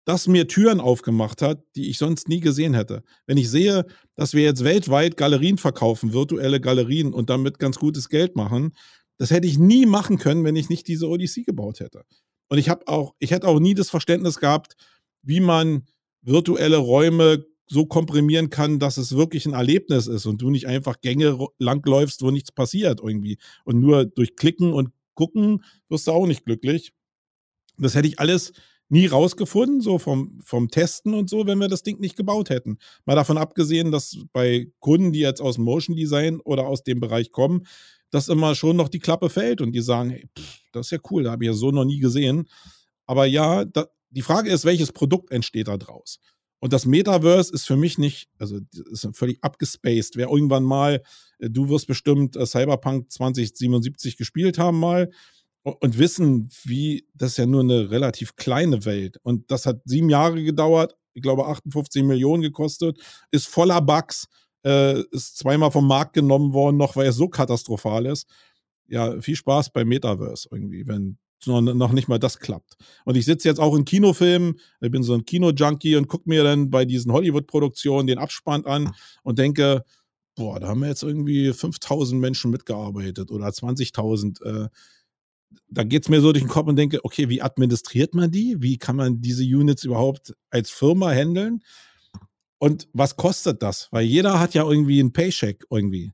B: das mir Türen aufgemacht hat, die ich sonst nie gesehen hätte. Wenn ich sehe, dass wir jetzt weltweit Galerien verkaufen, virtuelle Galerien und damit ganz gutes Geld machen, das hätte ich nie machen können, wenn ich nicht diese Odyssey gebaut hätte. Und ich habe auch, ich hätte auch nie das Verständnis gehabt, wie man virtuelle Räume so komprimieren kann, dass es wirklich ein Erlebnis ist und du nicht einfach Gänge langläufst, wo nichts passiert irgendwie. Und nur durch Klicken und Gucken wirst du auch nicht glücklich. Das hätte ich alles nie rausgefunden, so vom, vom Testen und so, wenn wir das Ding nicht gebaut hätten. Mal davon abgesehen, dass bei Kunden, die jetzt aus Motion Design oder aus dem Bereich kommen, dass immer schon noch die Klappe fällt und die sagen, hey, pff, das ist ja cool, da habe ich ja so noch nie gesehen. Aber ja, da, die Frage ist, welches Produkt entsteht da draus? Und das Metaverse ist für mich nicht, also ist völlig abgespaced. Wer irgendwann mal, äh, du wirst bestimmt äh, Cyberpunk 2077 gespielt haben mal und wissen, wie, das ist ja nur eine relativ kleine Welt. Und das hat sieben Jahre gedauert, ich glaube 58 Millionen gekostet, ist voller Bugs äh, ist zweimal vom Markt genommen worden, noch weil er so katastrophal ist. Ja, viel Spaß beim Metaverse irgendwie, wenn noch nicht mal das klappt. Und ich sitze jetzt auch in Kinofilmen, ich bin so ein Kino-Junkie und gucke mir dann bei diesen Hollywood-Produktionen den Abspann an und denke, boah, da haben wir jetzt irgendwie 5000 Menschen mitgearbeitet oder 20.000. Äh, da geht es mir so durch den Kopf und denke, okay, wie administriert man die? Wie kann man diese Units überhaupt als Firma handeln? Und was kostet das? Weil jeder hat ja irgendwie einen Paycheck irgendwie.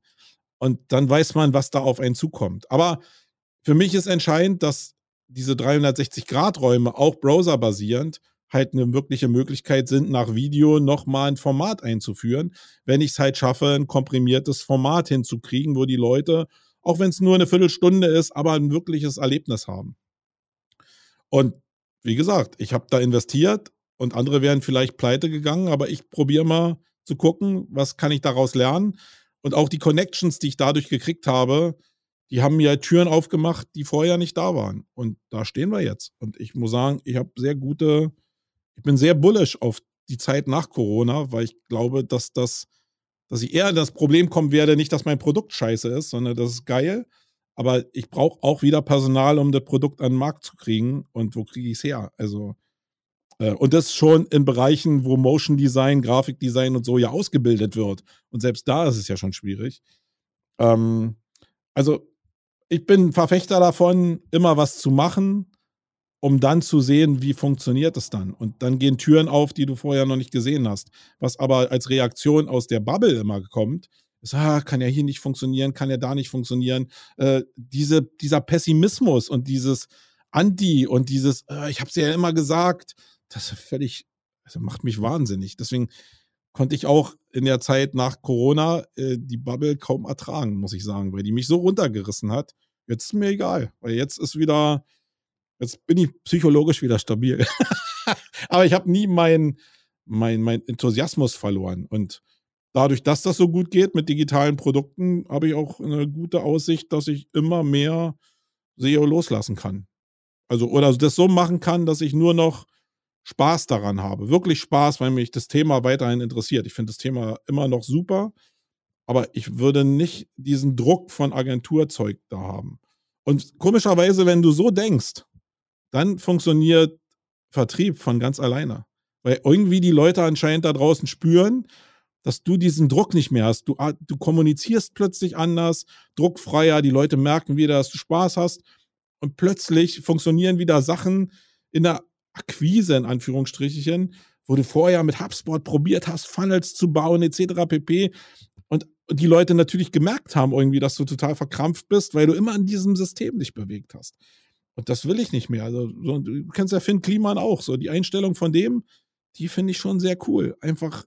B: Und dann weiß man, was da auf einen zukommt. Aber für mich ist entscheidend, dass diese 360-Grad-Räume auch browserbasierend halt eine wirkliche Möglichkeit sind, nach Video nochmal ein Format einzuführen, wenn ich es halt schaffe, ein komprimiertes Format hinzukriegen, wo die Leute, auch wenn es nur eine Viertelstunde ist, aber ein wirkliches Erlebnis haben. Und wie gesagt, ich habe da investiert und andere wären vielleicht pleite gegangen, aber ich probiere mal zu gucken, was kann ich daraus lernen. Und auch die Connections, die ich dadurch gekriegt habe, die haben mir Türen aufgemacht, die vorher nicht da waren. Und da stehen wir jetzt. Und ich muss sagen, ich habe sehr gute, ich bin sehr bullish auf die Zeit nach Corona, weil ich glaube, dass das, dass ich eher das Problem kommen werde, nicht, dass mein Produkt scheiße ist, sondern das ist geil. Aber ich brauche auch wieder Personal, um das Produkt an den Markt zu kriegen. Und wo kriege ich es her? Also, und das schon in Bereichen, wo Motion Design, Grafikdesign und so ja ausgebildet wird. Und selbst da ist es ja schon schwierig. Ähm, also ich bin Verfechter davon, immer was zu machen, um dann zu sehen, wie funktioniert es dann. Und dann gehen Türen auf, die du vorher noch nicht gesehen hast. Was aber als Reaktion aus der Bubble immer kommt, ist, ah, kann ja hier nicht funktionieren, kann ja da nicht funktionieren. Äh, diese, dieser Pessimismus und dieses Anti und dieses, äh, ich habe es ja immer gesagt, das ist völlig, also macht mich wahnsinnig. Deswegen konnte ich auch in der Zeit nach Corona äh, die Bubble kaum ertragen, muss ich sagen, weil die mich so runtergerissen hat. Jetzt ist mir egal, weil jetzt ist wieder, jetzt bin ich psychologisch wieder stabil. Aber ich habe nie meinen mein, mein Enthusiasmus verloren. Und dadurch, dass das so gut geht mit digitalen Produkten, habe ich auch eine gute Aussicht, dass ich immer mehr SEO loslassen kann. Also, oder das so machen kann, dass ich nur noch Spaß daran habe. Wirklich Spaß, weil mich das Thema weiterhin interessiert. Ich finde das Thema immer noch super, aber ich würde nicht diesen Druck von Agenturzeug da haben. Und komischerweise, wenn du so denkst, dann funktioniert Vertrieb von ganz alleine. Weil irgendwie die Leute anscheinend da draußen spüren, dass du diesen Druck nicht mehr hast. Du, du kommunizierst plötzlich anders, druckfreier, die Leute merken wieder, dass du Spaß hast. Und plötzlich funktionieren wieder Sachen in der Akquise in Anführungsstrichen, wo du vorher mit HubSpot probiert hast, Funnels zu bauen etc. pp. Und, die Leute natürlich gemerkt haben irgendwie, dass du total verkrampft bist, weil du immer in diesem System dich bewegt hast. Und das will ich nicht mehr. Also, so, du kennst ja Finn Kliman auch. So, die Einstellung von dem, die finde ich schon sehr cool. Einfach,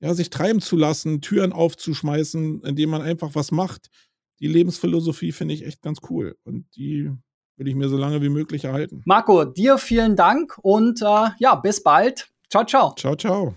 B: ja, sich treiben zu lassen, Türen aufzuschmeißen, indem man einfach was macht. Die Lebensphilosophie finde ich echt ganz cool. Und die will ich mir so lange wie möglich erhalten.
A: Marco, dir vielen Dank und äh, ja, bis bald. Ciao, ciao.
B: Ciao, ciao.